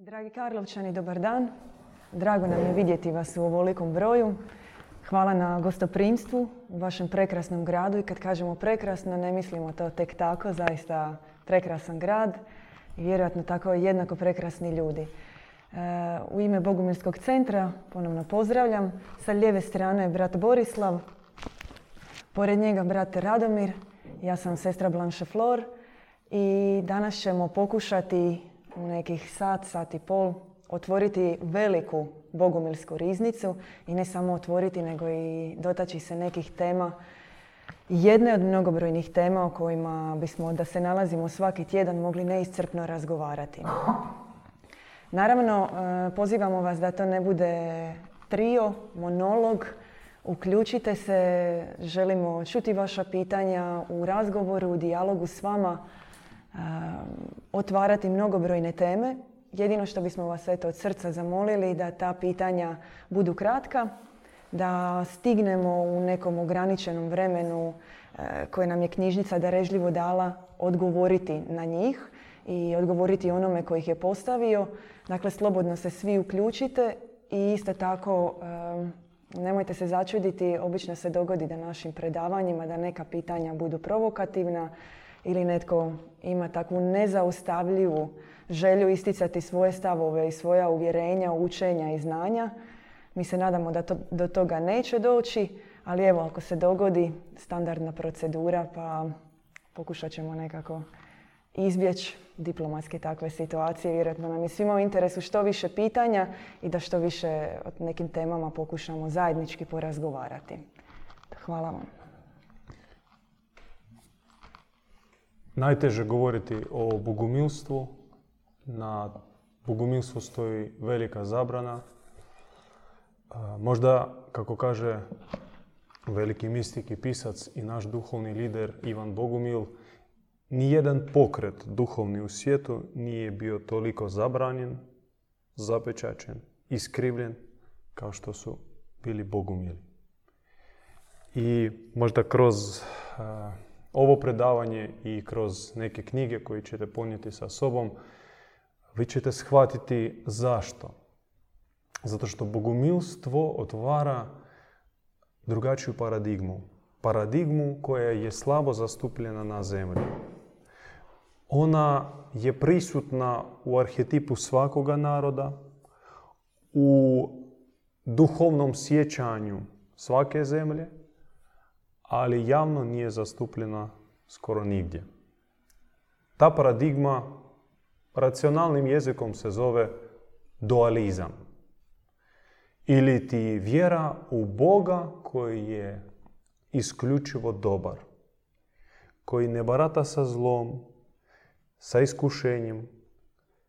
Dragi Karlovčani, dobar dan. Drago nam je vidjeti vas u ovolikom broju. Hvala na gostoprimstvu u vašem prekrasnom gradu i kad kažemo prekrasno ne mislimo to tek tako, zaista prekrasan grad i vjerojatno tako jednako prekrasni ljudi. E, u ime Bogumilskog centra ponovno pozdravljam. Sa lijeve strane brat Borislav, pored njega brat Radomir, ja sam sestra Blanche Flor i danas ćemo pokušati u nekih sat, sat i pol otvoriti veliku bogumilsku riznicu i ne samo otvoriti nego i dotaći se nekih tema. Jedne od mnogobrojnih tema o kojima bismo da se nalazimo svaki tjedan mogli neiscrpno razgovarati. Naravno, e, pozivamo vas da to ne bude trio, monolog, uključite se, želimo čuti vaša pitanja u razgovoru, u dijalogu s vama, otvarati mnogobrojne teme. Jedino što bismo vas eto od srca zamolili da ta pitanja budu kratka, da stignemo u nekom ograničenom vremenu e, koje nam je knjižnica darežljivo dala odgovoriti na njih i odgovoriti onome koji ih je postavio. Dakle, slobodno se svi uključite i isto tako e, nemojte se začuditi, obično se dogodi da našim predavanjima da neka pitanja budu provokativna ili netko ima takvu nezaustavljivu želju isticati svoje stavove i svoja uvjerenja, učenja i znanja. Mi se nadamo da to, do toga neće doći, ali evo ako se dogodi standardna procedura pa pokušat ćemo nekako izbjeći diplomatske takve situacije. Vjerojatno nam je svima u interesu što više pitanja i da što više o nekim temama pokušamo zajednički porazgovarati. Hvala vam. Najteže govoriti o bogumilstvu. Na bogumilstvu stoji velika zabrana. Možda, kako kaže veliki mistik i pisac i naš duhovni lider Ivan Bogumil, nijedan pokret duhovni u svijetu nije bio toliko zabranjen, zapečačen, iskrivljen kao što su bili bogumili. I možda kroz ovo predavanje i kroz neke knjige koje ćete ponijeti sa sobom, vi ćete shvatiti zašto. Zato što bogumilstvo otvara drugačiju paradigmu. Paradigmu koja je slabo zastupljena na zemlji. Ona je prisutna u arhetipu svakoga naroda, u duhovnom sjećanju svake zemlje, ali javno nije zastupljena skoro nigdje. Ta paradigma racionalnim jezikom se zove dualizam. Ili ti vjera u Boga koji je isključivo dobar, koji ne barata sa zlom, sa iskušenjem,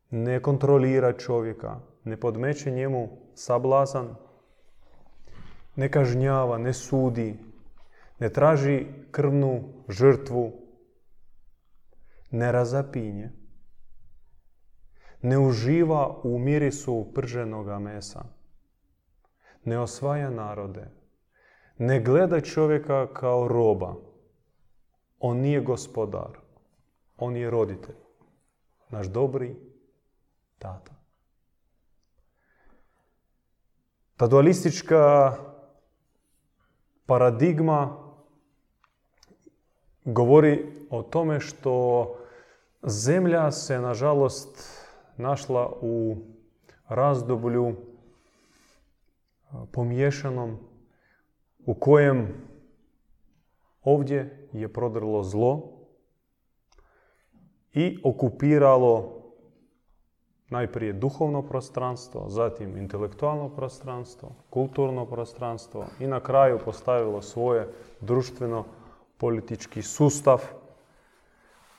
ne kontrolira čovjeka, ne podmeće njemu sablazan, ne kažnjava, ne sudi, ne traži krvnu žrtvu, ne razapinje, ne uživa u mirisu prženoga mesa, ne osvaja narode, ne gleda čovjeka kao roba. On nije gospodar, on je roditelj, naš dobri tata. Ta dualistička paradigma govori o tome što zemlja se nažalost našla u razdoblju pomiješanom u kojem ovdje je prodrlo zlo i okupiralo najprije duhovno prostranstvo, zatim intelektualno prostranstvo, kulturno prostranstvo i na kraju postavilo svoje društveno politički sustav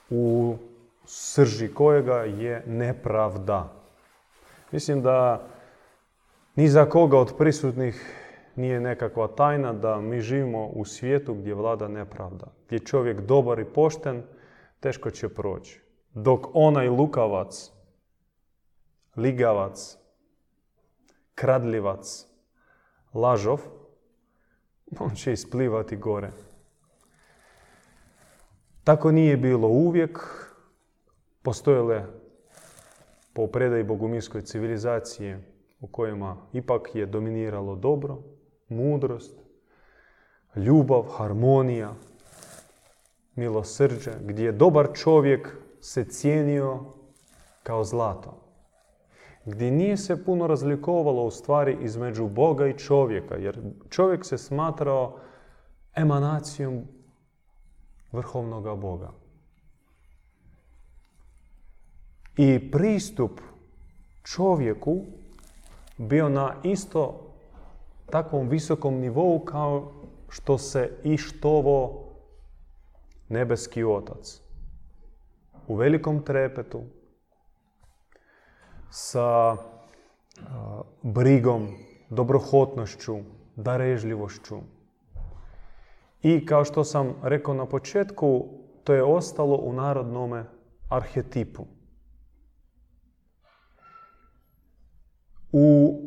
u srži kojega je nepravda. Mislim da ni za koga od prisutnih nije nekakva tajna da mi živimo u svijetu gdje vlada nepravda. Gdje čovjek dobar i pošten, teško će proći. Dok onaj lukavac, ligavac, kradljivac, lažov, on će isplivati gore. Tako nije bilo uvijek. Postojale po predaji bogumilskoj civilizacije u kojima ipak je dominiralo dobro, mudrost, ljubav, harmonija, milosrđe, gdje je dobar čovjek se cijenio kao zlato. Gdje nije se puno razlikovalo u stvari između Boga i čovjeka, jer čovjek se smatrao emanacijom vrhovnoga Boga. I pristup čovjeku bio na isto takvom visokom nivou kao što se i štovo nebeski otac. U velikom trepetu, sa brigom, dobrohotnošću, darežljivošću. I kao što sam rekao na početku, to je ostalo u narodnome arhetipu. U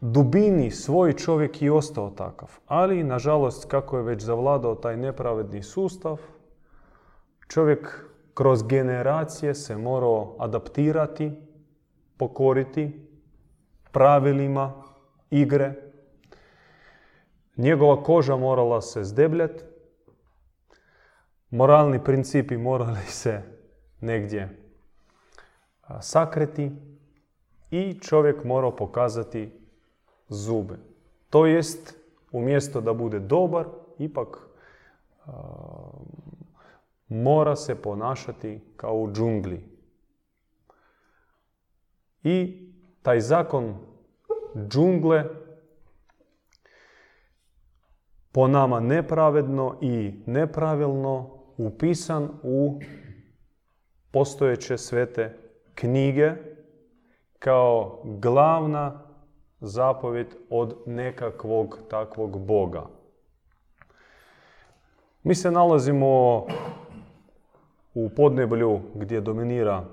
dubini svoj čovjek i ostao takav. Ali, nažalost, kako je već zavladao taj nepravedni sustav, čovjek kroz generacije se morao adaptirati, pokoriti pravilima igre. Njegova koža morala se zdebljati, moralni principi morali se negdje sakreti i čovjek morao pokazati zube. To jest, umjesto da bude dobar, ipak mora se ponašati kao u džungli. I taj zakon džungle po nama nepravedno i nepravilno upisan u postojeće svete knjige kao glavna zapovjed od nekakvog takvog Boga. Mi se nalazimo u podneblju gdje dominira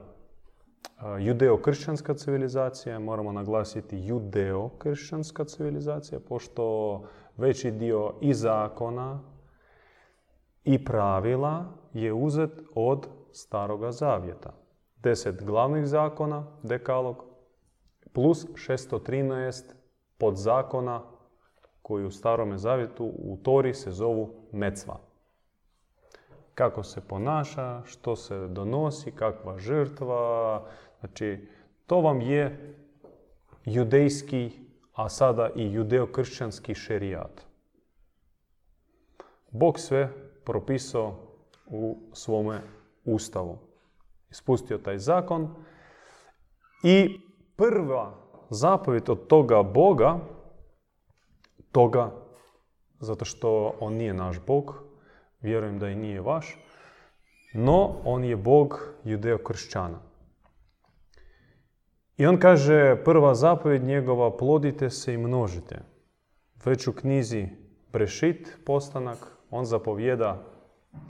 judeo-kršćanska civilizacija, moramo naglasiti judeo-kršćanska civilizacija, pošto veći dio i zakona i pravila je uzet od staroga zavjeta. Deset glavnih zakona, dekalog, plus 613 podzakona koji u starome zavjetu u Tori se zovu mecva. Kako se ponaša, što se donosi, kakva žrtva. Znači, to vam je judejski, a sada i judeo-kršćanski šerijat. Bog sve propisao u svome ustavu. Ispustio taj zakon i prva zapovjed od toga Boga, toga, zato što on nije naš Bog, vjerujem da i nije vaš, no on je Bog judeo-kršćana. I on kaže, prva zapovjed njegova, plodite se i množite. Već u knjizi Prešit, postanak, on zapovjeda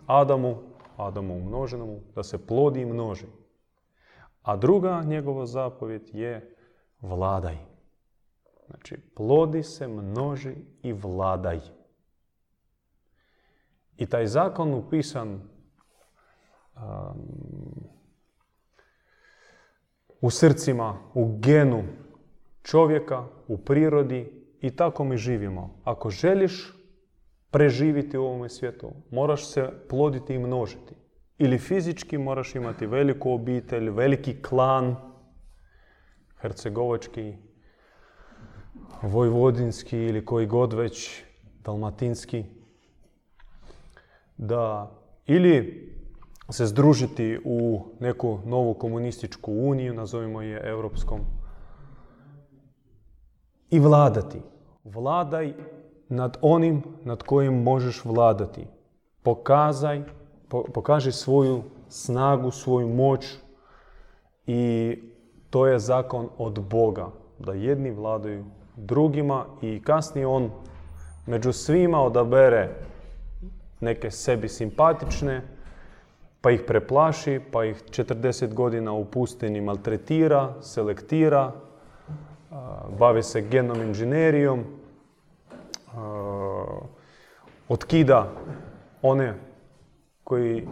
Adamu, Adamu umnoženomu, da se plodi i množi. A druga njegova zapovjed je vladaj. Znači, plodi se, množi i vladaj. I taj zakon upisan um, u srcima, u genu čovjeka, u prirodi i tako mi živimo. Ako želiš preživiti u ovome svijetu, moraš se ploditi i množiti. Ili fizički moraš imati veliku obitelj, veliki klan, hercegovački, vojvodinski ili koji god već, dalmatinski, da ili se združiti u neku novu komunističku uniju, nazovimo je europskom, i vladati. Vladaj nad onim nad kojim možeš vladati. Pokazaj pokaži svoju snagu, svoju moć i to je zakon od Boga, da jedni vladaju drugima i kasnije on među svima odabere neke sebi simpatične, pa ih preplaši, pa ih 40 godina u pustini maltretira, selektira, bavi se genom inženjerijom, otkida one koji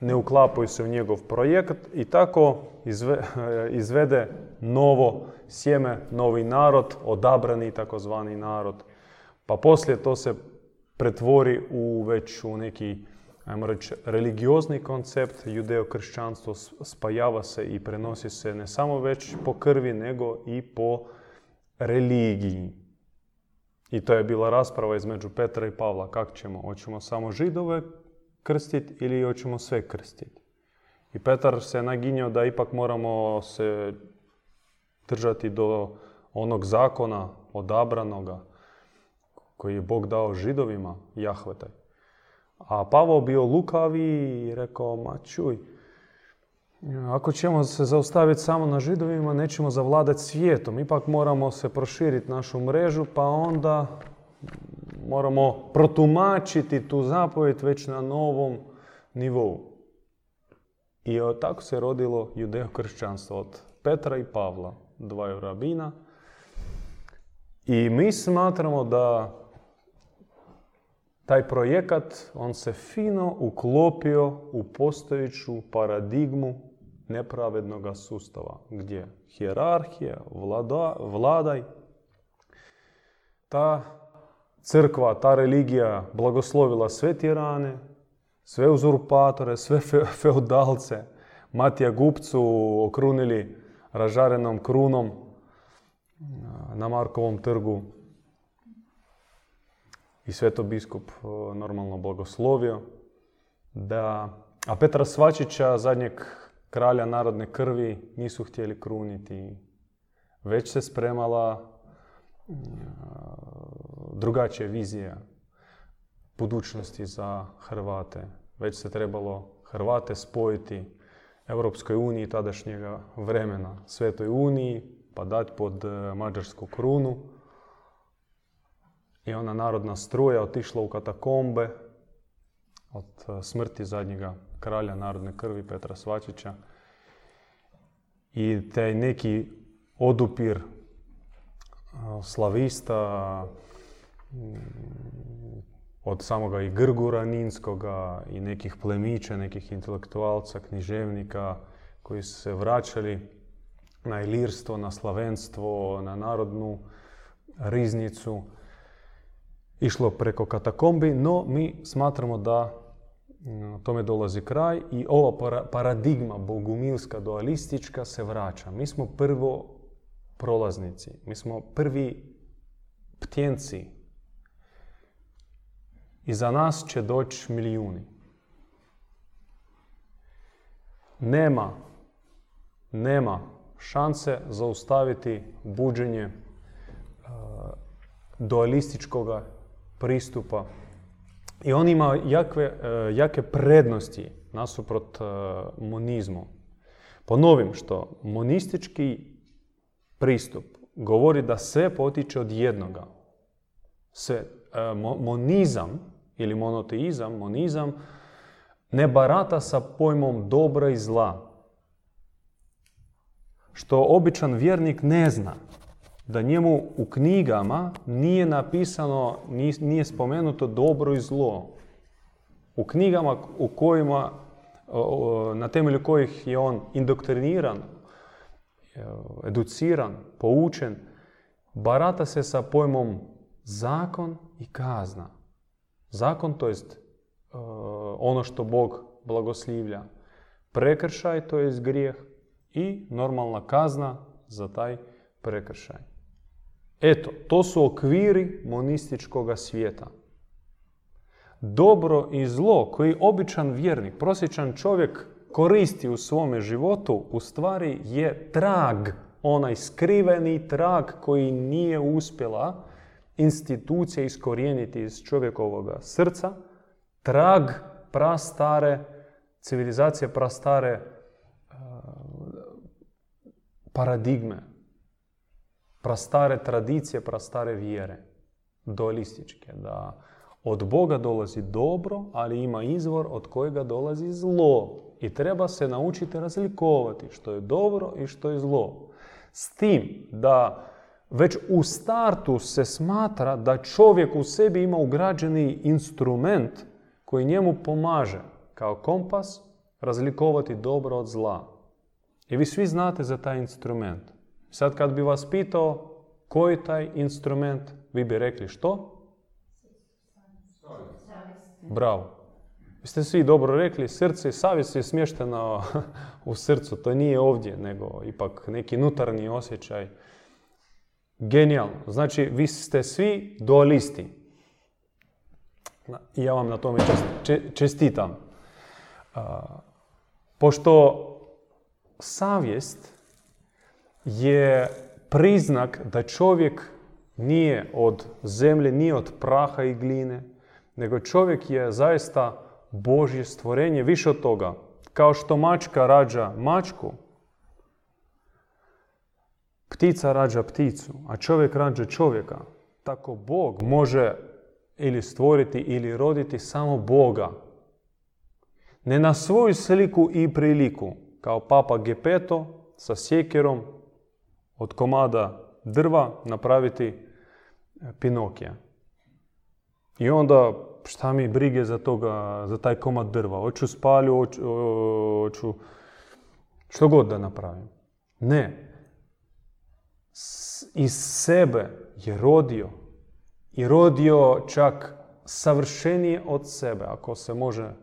ne uklapaju se u njegov projekt i tako izvede novo sjeme, novi narod, odabrani takozvani narod. Pa poslije to se pretvori u već u neki, ajmo reći, religiozni koncept, judeo-kršćanstvo spajava se i prenosi se ne samo već po krvi, nego i po religiji. I to je bila rasprava između Petra i Pavla. Kako ćemo? Hoćemo samo židove krstiti ili hoćemo sve krstiti? I Petar se naginjao da ipak moramo se držati do onog zakona odabranoga koji je Bog dao židovima, Jahvetaj. A Pavao bio lukavi i rekao, ma čuj, ako ćemo se zaustaviti samo na židovima, nećemo zavladati svijetom. Ipak moramo se proširiti našu mrežu, pa onda moramo protumačiti tu zapovjed već na novom nivou. I tako se rodilo judeo-kršćanstvo od Petra i Pavla, dvaju rabina. I mi smatramo da taj projekat, on se fino uklopio u postojeću paradigmu nepravednog sustava, gdje hjerarhija, vlada, vladaj, ta crkva, ta religija blagoslovila sve tirane, sve uzurpatore, sve feudalce. Matija Gupcu okrunili ražarenom krunom na Markovom trgu. I biskup normalno blagoslovio. Da, a Petra Svačića, zadnjeg kralja narodne krvi, nisu htjeli kruniti. Već se spremala drugačija vizija budućnosti za Hrvate. Već se trebalo Hrvate spojiti Europskoj uniji tadašnjega vremena, Svetoj uniji, pa dati pod e, mađarsku krunu. I ona narodna struja otišla u katakombe od e, smrti zadnjega kralja narodne krvi Petra Svačića. I taj neki odupir e, slavista od samoga i Grgura Ninskoga i nekih plemića, nekih intelektualca, književnika koji su se vraćali na ilirstvo, na slavenstvo, na narodnu riznicu. Išlo preko katakombi, no mi smatramo da mm, tome dolazi kraj i ova paradigma bogumilska, dualistička se vraća. Mi smo prvo prolaznici, mi smo prvi ptjenci i za nas će doći milijuni. Nema, nema šanse zaustaviti buđenje e, dualističkog pristupa. I on ima jakve, e, jake prednosti nasuprot e, monizmu. Ponovim što monistički pristup govori da sve potiče od jednoga. Sve. monizam ili monoteizam, monizam, ne barata sa pojmom dobra i zla. Što običan vjernik ne zna. Da njemu u knjigama nije napisano, nije spomenuto dobro i zlo. U knjigama u kojima, na temelju kojih je on indoktriniran, educiran, poučen, barata se sa pojmom zakon i kazna. Zakon, to jest e, ono što Bog blagoslivlja. Prekršaj, to jest grijeh i normalna kazna za taj prekršaj. Eto, to su okviri monističkog svijeta. Dobro i zlo koji običan vjernik, prosječan čovjek koristi u svome životu, u stvari je trag, onaj skriveni trag koji nije uspjela institucija iskorijeniti iz čovjekovog srca, trag prastare civilizacije, prastare uh, paradigme, prastare tradicije, prastare vjere, dualističke, da od Boga dolazi dobro, ali ima izvor od kojega dolazi zlo. I treba se naučiti razlikovati što je dobro i što je zlo. S tim da već u startu se smatra da čovjek u sebi ima ugrađeni instrument koji njemu pomaže kao kompas razlikovati dobro od zla. I vi svi znate za taj instrument. Sad kad bi vas pitao koji taj instrument, vi bi rekli što? Bravo. Vi ste svi dobro rekli, srce i savjest je smještena u srcu. To nije ovdje, nego ipak neki nutarnji osjećaj. Genijalno. Znači, vi ste svi dualisti. I ja vam na tome čestitam. Pošto savjest je priznak da čovjek nije od zemlje, nije od praha i gline, nego čovjek je zaista Božje stvorenje, više od toga. Kao što mačka rađa mačku, ptica rađa pticu, a čovjek rađa čovjeka. Tako Bog može ili stvoriti ili roditi samo Boga. Ne na svoju sliku i priliku, kao papa Gepeto sa sjekerom od komada drva napraviti Pinokija. I onda šta mi brige za toga, za taj komad drva. Hoću spalju, hoću, što god da napravim. Ne. Iz sebe je rodio. I rodio čak savršenije od sebe, ako se može e,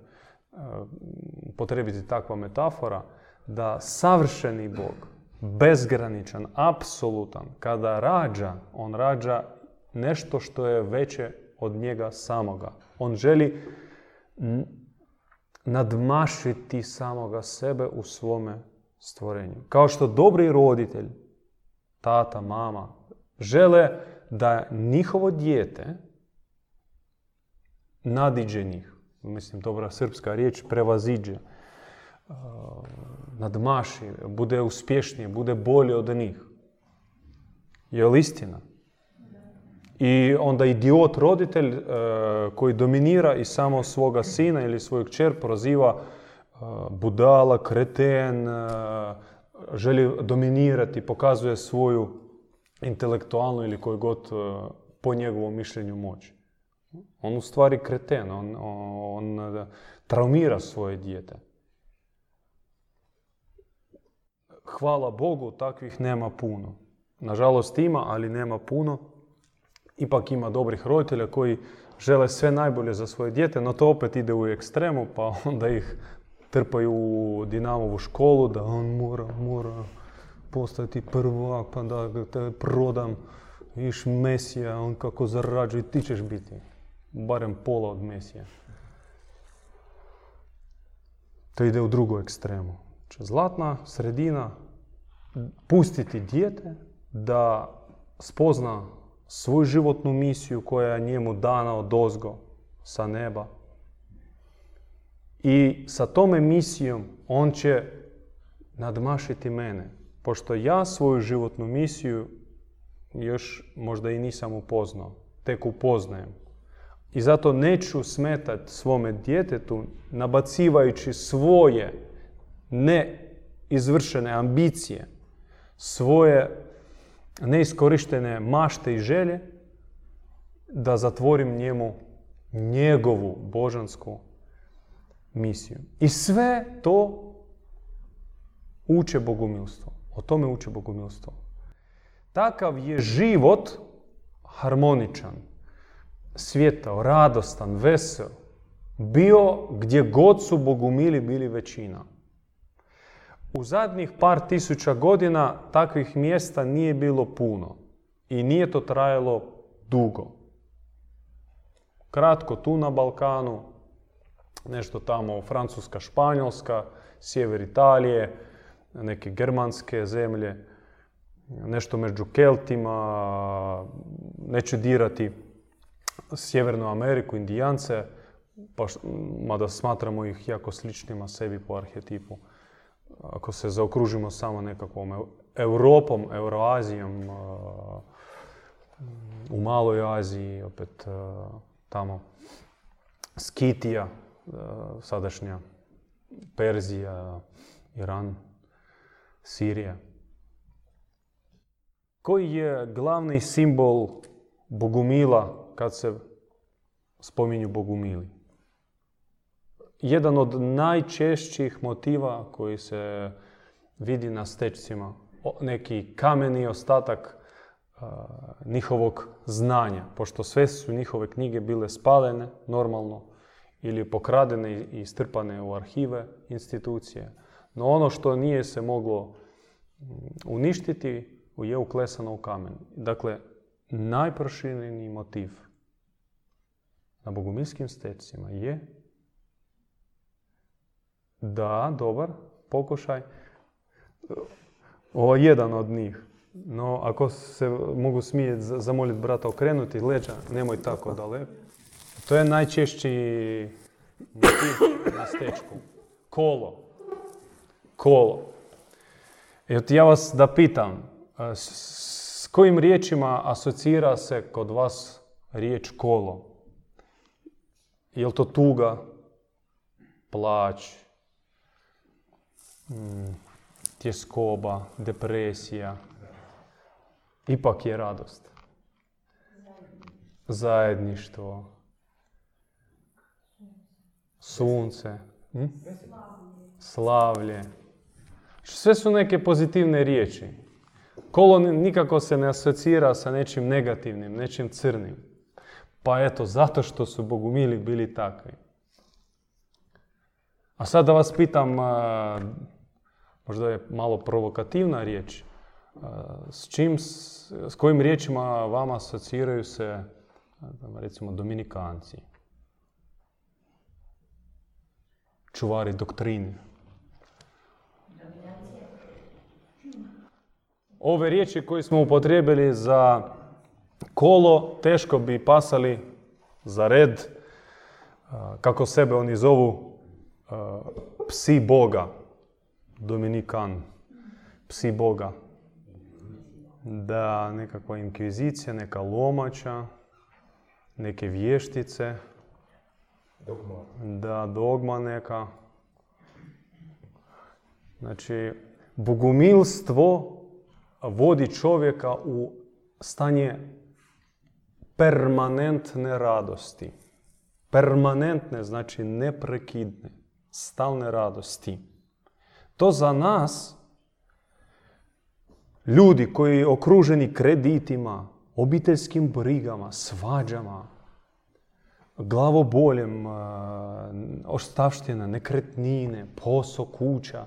potrebiti takva metafora, da savršeni Bog, bezgraničan, apsolutan, kada rađa, on rađa nešto što je veće od njega samoga. On želi nadmašiti samoga sebe u svome stvorenju. Kao što dobri roditelj, tata, mama, žele da njihovo dijete nadiđe njih. Mislim, dobra srpska riječ, prevaziđe, nadmaši, bude uspješnije, bude bolje od njih. Je li istina? I onda idiot roditelj koji dominira i samo svoga sina ili svoju kćer proziva budala, kreten, želi dominirati, pokazuje svoju intelektualnu ili koju god po njegovom mišljenju moć. On u stvari kreten, on, on traumira svoje dijete. Hvala Bogu, takvih nema puno. Nažalost ima, ali nema puno ipak ima dobrih roditelja koji žele sve najbolje za svoje dijete, no to opet ide u ekstremu, pa onda ih trpaju u Dinamovu školu, da on mora, mora postati prvak, pa da te prodam, iš Mesija, on kako zarađuje, ti ćeš biti barem pola od Mesija. To ide u drugu ekstremu. Znači, zlatna sredina, pustiti dijete da spozna svoju životnu misiju koja je njemu dana od ozgo sa neba. I sa tom emisijom on će nadmašiti mene. Pošto ja svoju životnu misiju još možda i nisam upoznao, tek upoznajem. I zato neću smetati svome djetetu nabacivajući svoje neizvršene ambicije, svoje neiskorištene mašte i želje, da zatvorim njemu njegovu božansku misiju. I sve to uče bogumilstvo. O tome uče bogumilstvo. Takav je život harmoničan, svjetao, radostan, vesel, bio gdje god su bogumili bili većina. U zadnjih par tisuća godina takvih mjesta nije bilo puno i nije to trajalo dugo. Kratko tu na Balkanu, nešto tamo Francuska, Španjolska, sjever Italije, neke germanske zemlje, nešto među Keltima, neću dirati Sjevernu Ameriku, Indijance, pa, mada smatramo ih jako sličnima sebi po arhetipu ako se zaokružimo samo nekakvom Europom, Euroazijom, u Maloj Aziji, opet tamo Skitija, sadašnja Perzija, Iran, Sirija. Koji je glavni simbol Bogumila kad se spominju Bogumili? Jedan od najčešćih motiva koji se vidi na stečcima. Neki kameni ostatak njihovog znanja, pošto sve su njihove knjige bile spalene normalno ili pokradene i strpane u arhive institucije. No ono što nije se moglo mm, uništiti je uklesano u kamen. Dakle, najprošireniji motiv na bogumilskim stecima je da, dobar, pokušaj. Ovo je jedan od njih. No, ako se mogu smijeti zamoliti brata okrenuti leđa, nemoj tako daleko. To je najčešći motiv na stečku. Kolo. Kolo. Ja vas da pitam, s kojim riječima asocira se kod vas riječ kolo? Je li to tuga, plać, tjeskoba, depresija? Ipak je radost. Zajedništvo. Sunce. Hm? Slavlje. Sve su neke pozitivne riječi. Kolo nikako se ne asocira sa nečim negativnim, nečim crnim. Pa eto, zato što su bogumili bili takvi. A sad da vas pitam, možda je malo provokativna riječ, s čim, s kojim riječima vama asociraju se, recimo, dominikanci? Čuvari doktrini. Ove riječi koje smo upotrijebili za kolo teško bi pasali za red, kako sebe oni zovu, psi Boga, Dominikan, psi Boga. Da, nekakva inkvizicija, neka lomača, neke vještice, dogma. da, dogma neka. Znači, bogumilstvo vodi čovjeka u stanje permanentne radosti. Permanentne znači neprekidne, stalne radosti. To za nas, ljudi koji okruženi kreditima, obiteljskim brigama, svađama, glavoboljem, ostavština, nekretnine, posao, kuća,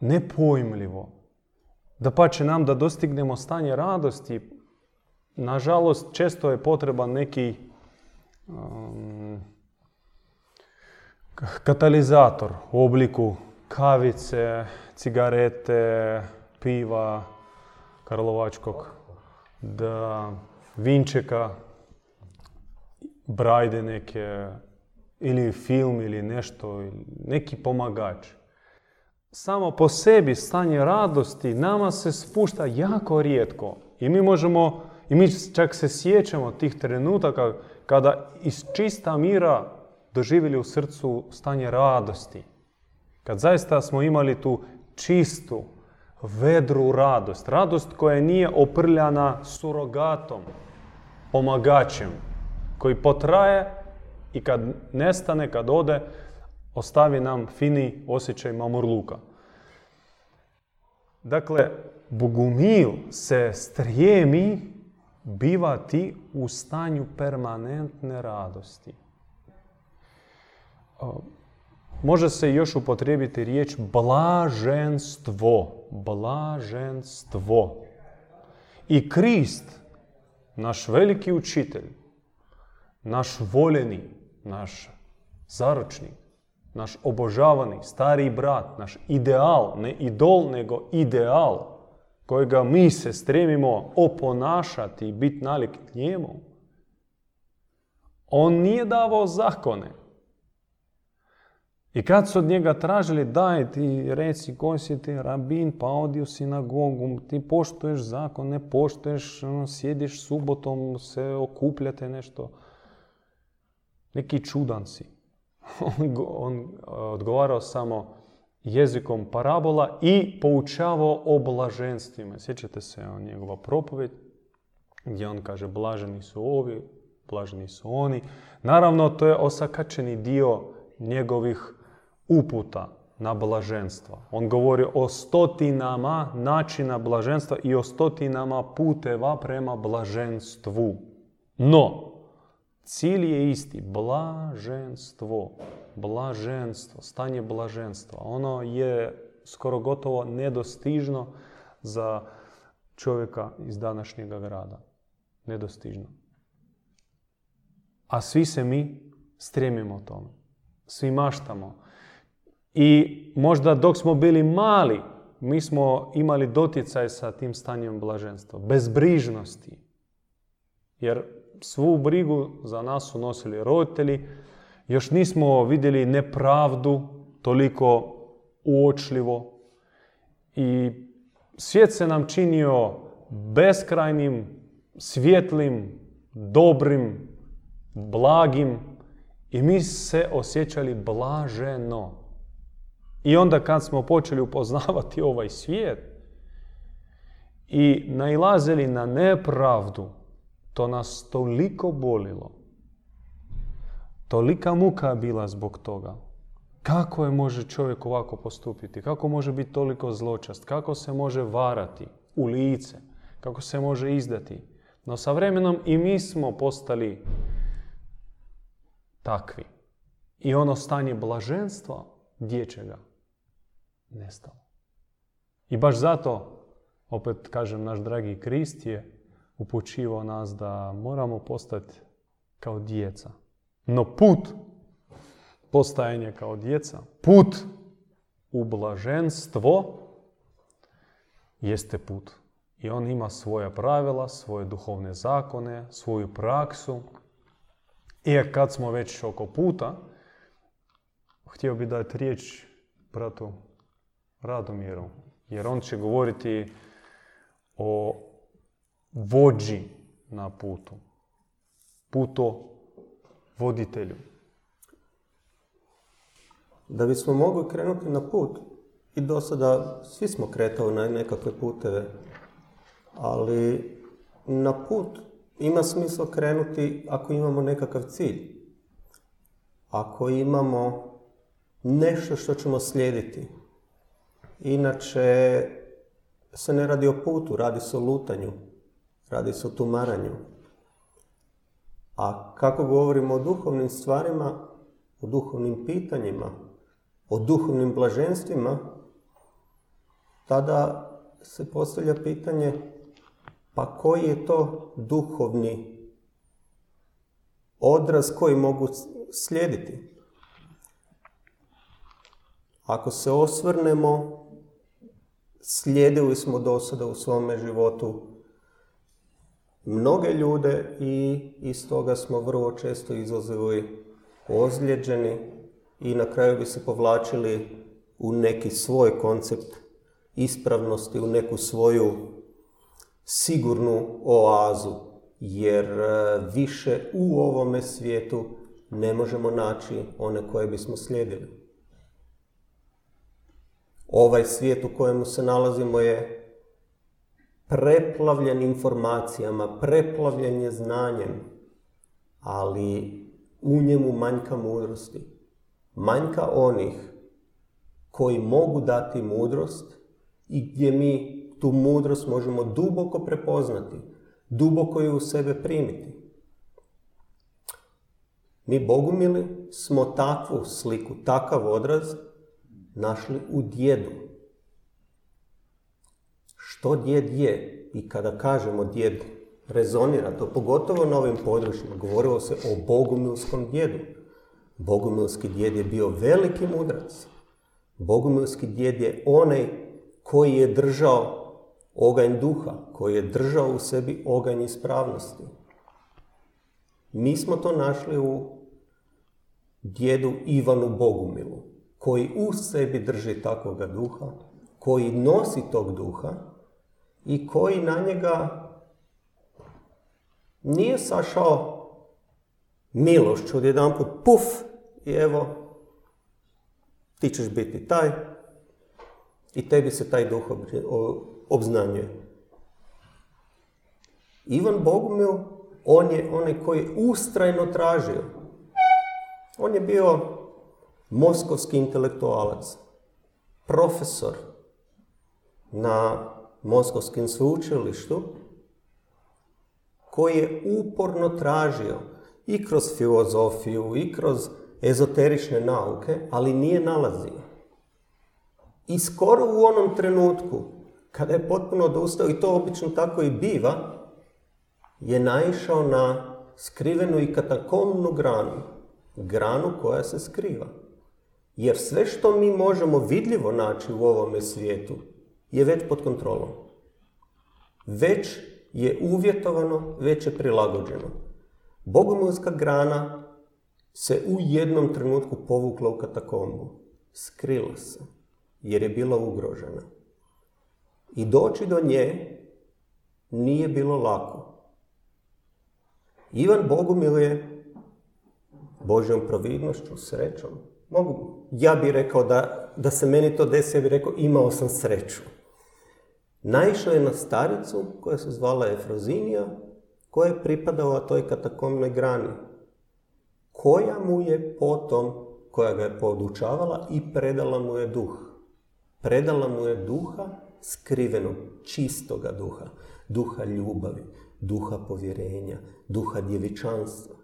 nepojmljivo. Da pa će nam da dostignemo stanje radosti, nažalost, često je potreban neki um, katalizator u obliku kavice, cigarete, piva, karlovačkog, da vinčeka, brajde neke, ili film ili nešto, neki pomagač. Samo po sebi stanje radosti nama se spušta jako rijetko. I mi možemo, i mi čak se sjećamo tih trenutaka kada iz čista mira doživjeli u srcu stanje radosti. Kad zaista smo imali tu čistu, vedru radost. Radost koja nije oprljana surogatom, pomagačem, koji potraje i kad nestane, kad ode, ostavi nam fini osjećaj mamurluka. Dakle, Bogumil se strijemi bivati u stanju permanentne radosti. Može se još upotrijebiti riječ blaženstvo. Blaženstvo. I Krist, naš veliki učitelj, naš voljeni, naš zaročnik, naš obožavani stari brat, naš ideal, ne idol, nego ideal kojega mi se stremimo oponašati i biti nalik njemu. On nije davao zakone. I kad su od njega tražili, daj ti reci koji si ti rabin, pa odi u sinagogu, ti poštuješ zakon, ne poštuješ, ono, sjediš subotom, se okupljate nešto. Neki čudan si. on, odgovarao samo jezikom parabola i poučavao o blaženstvima. Sjećate se on njegova propovjed gdje on kaže blaženi su ovi, blaženi su oni. Naravno, to je osakačeni dio njegovih uputa na blaženstva. On govori o stotinama načina blaženstva i o stotinama puteva prema blaženstvu. No, cilj je isti. Blaženstvo. Blaženstvo. Stanje blaženstva. Ono je skoro gotovo nedostižno za čovjeka iz današnjeg grada. Nedostižno. A svi se mi stremimo tome. Svi maštamo. I možda dok smo bili mali, mi smo imali doticaj sa tim stanjem blaženstva. Bezbrižnosti. Jer svu brigu za nas su nosili roditelji. Još nismo vidjeli nepravdu toliko uočljivo. I svijet se nam činio beskrajnim, svjetlim, dobrim, blagim i mi se osjećali blaženo. I onda kad smo počeli upoznavati ovaj svijet i nailazili na nepravdu, to nas toliko bolilo. Tolika muka bila zbog toga. Kako je može čovjek ovako postupiti? Kako može biti toliko zločast? Kako se može varati u lice? Kako se može izdati? No sa vremenom i mi smo postali takvi. I ono stanje blaženstva dječjega nestalo. I baš zato, opet kažem, naš dragi Krist je upućivao nas da moramo postati kao djeca. No put postajanja kao djeca, put u blaženstvo jeste put. I on ima svoja pravila, svoje duhovne zakone, svoju praksu. I kad smo već oko puta, htio bi dati riječ bratu Radomjeru, jer on će govoriti o vođi na putu, puto voditelju. Da bismo mogli krenuti na put, i do sada svi smo kretali na nekakve puteve, ali na put ima smisla krenuti ako imamo nekakav cilj. Ako imamo nešto što ćemo slijediti. Inače se ne radi o putu, radi se o lutanju, radi se o tumaranju. A kako govorimo o duhovnim stvarima, o duhovnim pitanjima, o duhovnim blaženstvima, tada se postavlja pitanje pa koji je to duhovni odraz koji mogu slijediti? Ako se osvrnemo, slijedili smo do sada u svome životu mnoge ljude i iz toga smo vrlo često izlazili ozlijeđeni i na kraju bi se povlačili u neki svoj koncept ispravnosti, u neku svoju sigurnu oazu, jer e, više u ovome svijetu ne možemo naći one koje bismo slijedili. Ovaj svijet u kojemu se nalazimo je preplavljen informacijama, preplavljen je znanjem, ali u njemu manjka mudrosti. Manjka onih koji mogu dati mudrost i gdje mi tu mudrost možemo duboko prepoznati, duboko ju u sebe primiti. Mi Bogumili smo takvu sliku, takav odraz našli u djedu. Što djed je? I kada kažemo djed, rezonira to, pogotovo na ovim područjima. Govorilo se o bogumilskom djedu. Bogumilski djed je bio veliki mudrac. Bogumilski djed je onaj koji je držao oganj duha, koji je držao u sebi oganj ispravnosti. Mi smo to našli u djedu Ivanu Bogumilu koji u sebi drži takvoga duha, koji nosi tog duha i koji na njega nije sašao milošću od jedan put puf i evo ti ćeš biti taj i tebi se taj duh obznanjuje. Ivan Bogumil, on je onaj koji je ustrajno tražio. On je bio moskovski intelektualac, profesor na Moskovskim sveučilištu, koji je uporno tražio i kroz filozofiju i kroz ezoterične nauke, ali nije nalazio. I skoro u onom trenutku, kada je potpuno odustao, i to obično tako i biva, je naišao na skrivenu i katakomnu granu. Granu koja se skriva. Jer sve što mi možemo vidljivo naći u ovome svijetu je već pod kontrolom. Već je uvjetovano, već je prilagođeno. Bogomilska grana se u jednom trenutku povukla u katakombu. Skrila se, jer je bila ugrožena. I doći do nje nije bilo lako. Ivan Bogumil je Božjom providnošću, srećom. Mogu, ja bih rekao da, da se meni to desi, ja bih rekao imao sam sreću. Naišao je na staricu koja se zvala Efrozinija, koja je pripadala toj katakomnoj grani, koja mu je potom, koja ga je podučavala i predala mu je duh. Predala mu je duha skrivenog, čistoga duha, duha ljubavi, duha povjerenja, duha djevičanstva.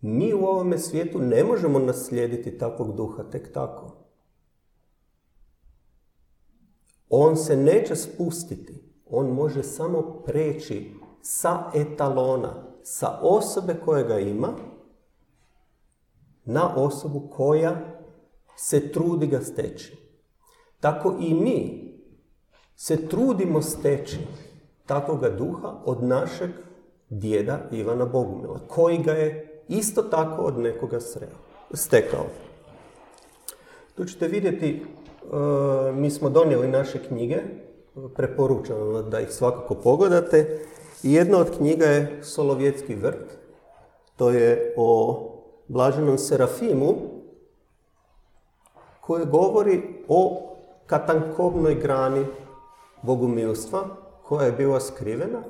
Mi u ovome svijetu ne možemo naslijediti takvog duha tek tako. On se neće spustiti, on može samo preći sa etalona, sa osobe koja ga ima, na osobu koja se trudi ga steći. Tako i mi se trudimo steći takvoga duha od našeg djeda Ivana Bogumila, koji ga je isto tako od nekoga stekao. Tu ćete vidjeti E, mi smo donijeli naše knjige, preporučam da ih svakako pogledate. Jedna od knjiga je Solovjetski vrt, to je o Blaženom Serafimu, koje govori o katankobnoj grani bogumilstva koja je bila skrivena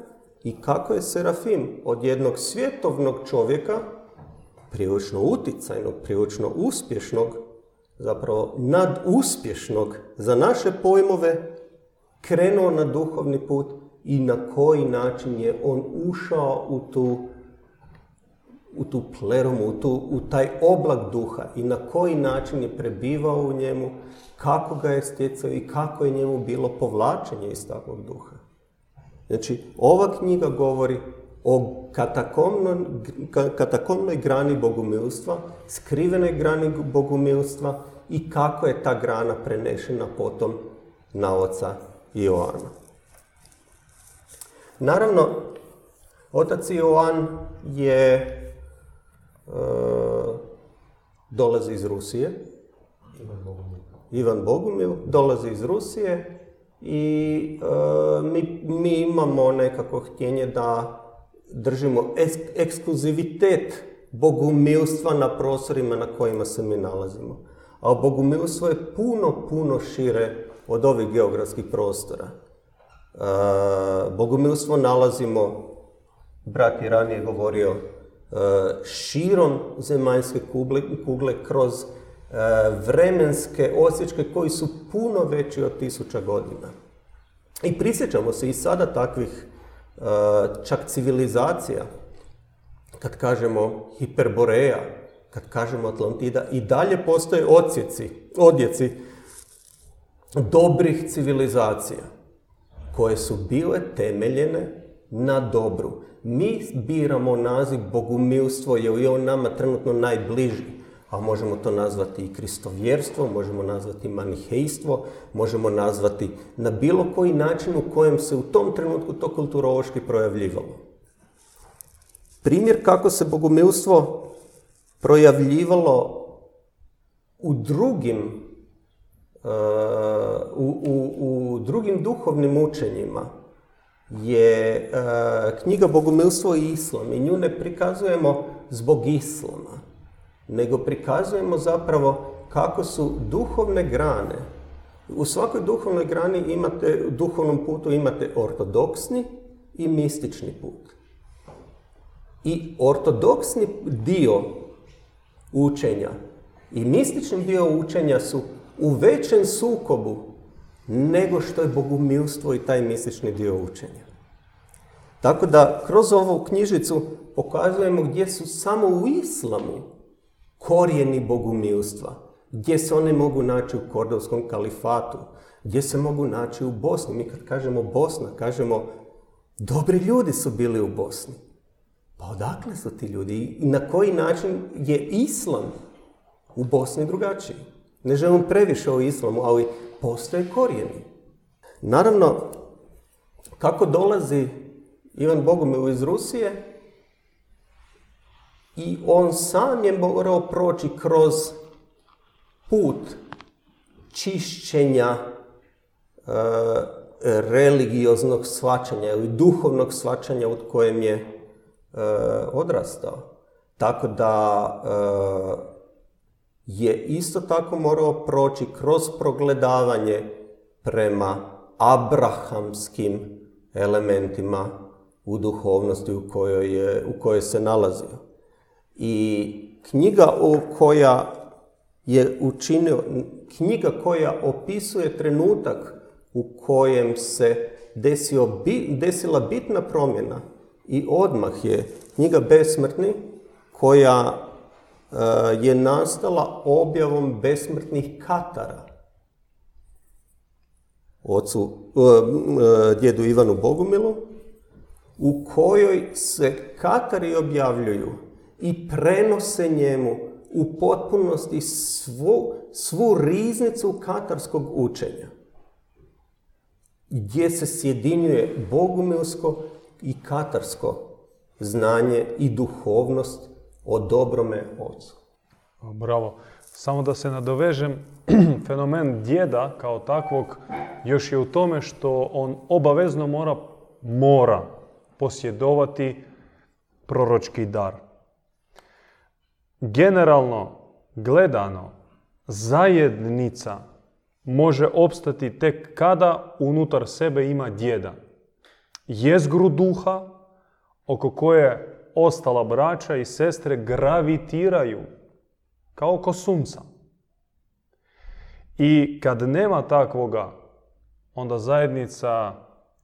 i kako je Serafim od jednog svjetovnog čovjeka, prilično uticajnog, prilično uspješnog, zapravo naduspješnog za naše pojmove krenuo na duhovni put i na koji način je on ušao u tu u tu pleromu, u, tu, u taj oblak duha i na koji način je prebivao u njemu, kako ga je stjecao i kako je njemu bilo povlačenje iz takvog duha. Znači, ova knjiga govori o katakomnoj, grani bogumilstva, skrivenoj grani bogumilstva i kako je ta grana prenešena potom na oca Joana. Naravno, otac Joan je e, dolazi iz Rusije. Ivan Bogumil. Ivan Bogumil dolazi iz Rusije i e, mi, mi imamo nekako htjenje da držimo ekskluzivitet bogumilstva na prostorima na kojima se mi nalazimo. A bogumilstvo je puno, puno šire od ovih geografskih prostora. E, bogumilstvo nalazimo, brat je ranije govorio, e, širom zemaljske kugle, kugle kroz e, vremenske osjećke koji su puno veći od tisuća godina. I prisjećamo se i sada takvih čak civilizacija, kad kažemo Hiperboreja, kad kažemo Atlantida, i dalje postoje odsjeci, odjeci dobrih civilizacija koje su bile temeljene na dobru. Mi biramo naziv bogumilstvo jer je on nama trenutno najbliži, a možemo to nazvati i kristovjerstvo, možemo nazvati manihejstvo, možemo nazvati na bilo koji način u kojem se u tom trenutku to kulturološki projavljivalo. Primjer kako se bogumilstvo projavljivalo u drugim, uh, u, u, u drugim duhovnim učenjima je uh, knjiga Bogumilstvo i Islam i nju ne prikazujemo zbog Islama, nego prikazujemo zapravo kako su duhovne grane. U svakoj duhovnoj grani imate, u duhovnom putu imate ortodoksni i mistični put. I ortodoksni dio učenja i mistični dio učenja su u većem sukobu nego što je bogumilstvo i taj mistični dio učenja. Tako da kroz ovu knjižicu pokazujemo gdje su samo u islamu korijeni bogumilstva, gdje se one mogu naći u Kordovskom kalifatu, gdje se mogu naći u Bosni. Mi kad kažemo Bosna, kažemo dobri ljudi su bili u Bosni. Pa odakle su ti ljudi i na koji način je islam u Bosni drugačiji? Ne želim previše o islamu, ali postoje korijeni. Naravno, kako dolazi Ivan Bogumil iz Rusije i on sam je morao proći kroz put čišćenja e, religioznog svačanja ili duhovnog svačanja u kojem je e, odrastao. Tako da e, je isto tako morao proći kroz progledavanje prema abrahamskim elementima u duhovnosti u kojoj, je, u kojoj se nalazio. I knjiga u koja je učinio, knjiga koja opisuje trenutak u kojem se desio, desila bitna promjena i odmah je knjiga Besmrtni koja e, je nastala objavom besmrtnih katara. Ocu, e, e, djedu Ivanu Bogumilu, u kojoj se katari objavljuju i prenose njemu u potpunosti svu, svu riznicu katarskog učenja, gdje se sjedinjuje bogumilsko i katarsko znanje i duhovnost o dobrome ocu. Bravo. Samo da se nadovežem, fenomen djeda kao takvog još je u tome što on obavezno mora, mora posjedovati proročki dar. Generalno gledano, zajednica može opstati tek kada unutar sebe ima djeda. Jezgru duha oko koje ostala braća i sestre gravitiraju kao oko sunca. I kad nema takvoga, onda zajednica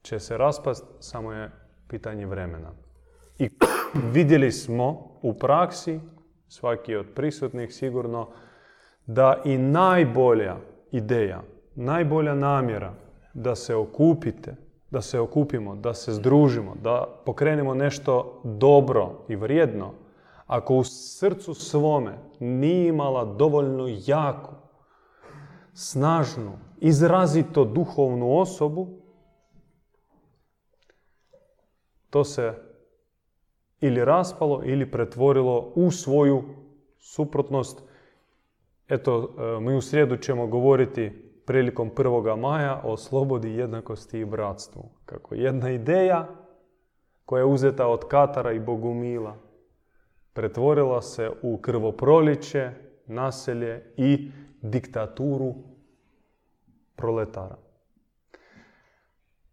će se raspast, samo je pitanje vremena. I vidjeli smo u praksi, svaki od prisutnih sigurno, da i najbolja ideja, najbolja namjera da se okupite, da se okupimo, da se združimo, da pokrenemo nešto dobro i vrijedno, ako u srcu svome nije imala dovoljno jaku, snažnu, izrazito duhovnu osobu, to se ili raspalo ili pretvorilo u svoju suprotnost. Eto, e, mi u srijedu ćemo govoriti prilikom 1. maja o slobodi, jednakosti i bratstvu. Kako jedna ideja koja je uzeta od Katara i Bogumila pretvorila se u krvoproliće, naselje i diktaturu proletara.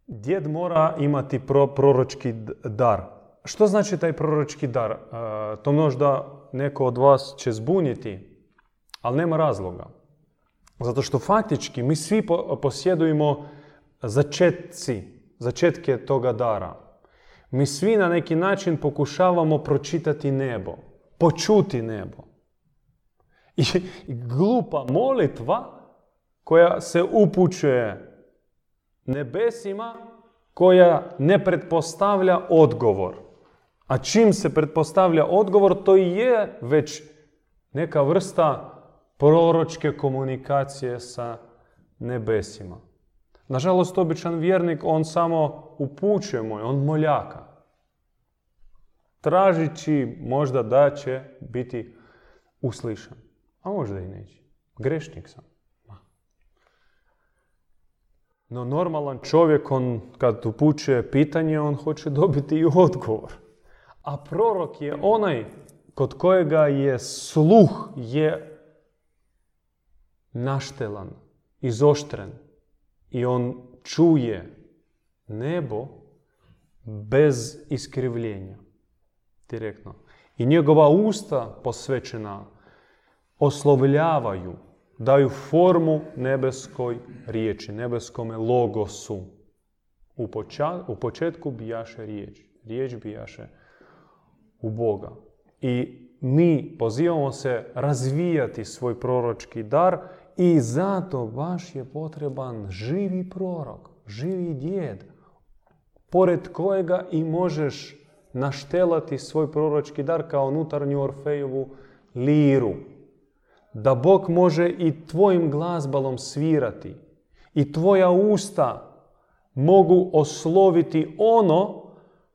Djed mora imati proročki dar. Što znači taj proročki dar? E, to možda neko od vas će zbuniti, ali nema razloga. Zato što faktički mi svi posjedujemo začetci, začetke toga dara. Mi svi na neki način pokušavamo pročitati nebo, počuti nebo. I glupa molitva koja se upućuje nebesima koja ne pretpostavlja odgovor. A čim se pretpostavlja odgovor, to i je već neka vrsta proročke komunikacije sa nebesima. Nažalost, običan vjernik, on samo upućuje moj, on moljaka. Tražići možda da će biti uslišan. A možda i neće. Grešnik sam. No normalan čovjek, on kad upućuje pitanje, on hoće dobiti i odgovor. A prorok je onaj kod kojega je sluh je naštelan, izoštren. I on čuje nebo bez iskrivljenja. Direktno. I njegova usta posvećena oslovljavaju, daju formu nebeskoj riječi, nebeskome logosu. U, u početku bijaše riječ. Riječ bijaše u Boga. I mi pozivamo se razvijati svoj proročki dar i zato baš je potreban živi prorok, živi djed, pored kojega i možeš naštelati svoj proročki dar kao unutarnju Orfejovu liru. Da Bog može i tvojim glazbalom svirati i tvoja usta mogu osloviti ono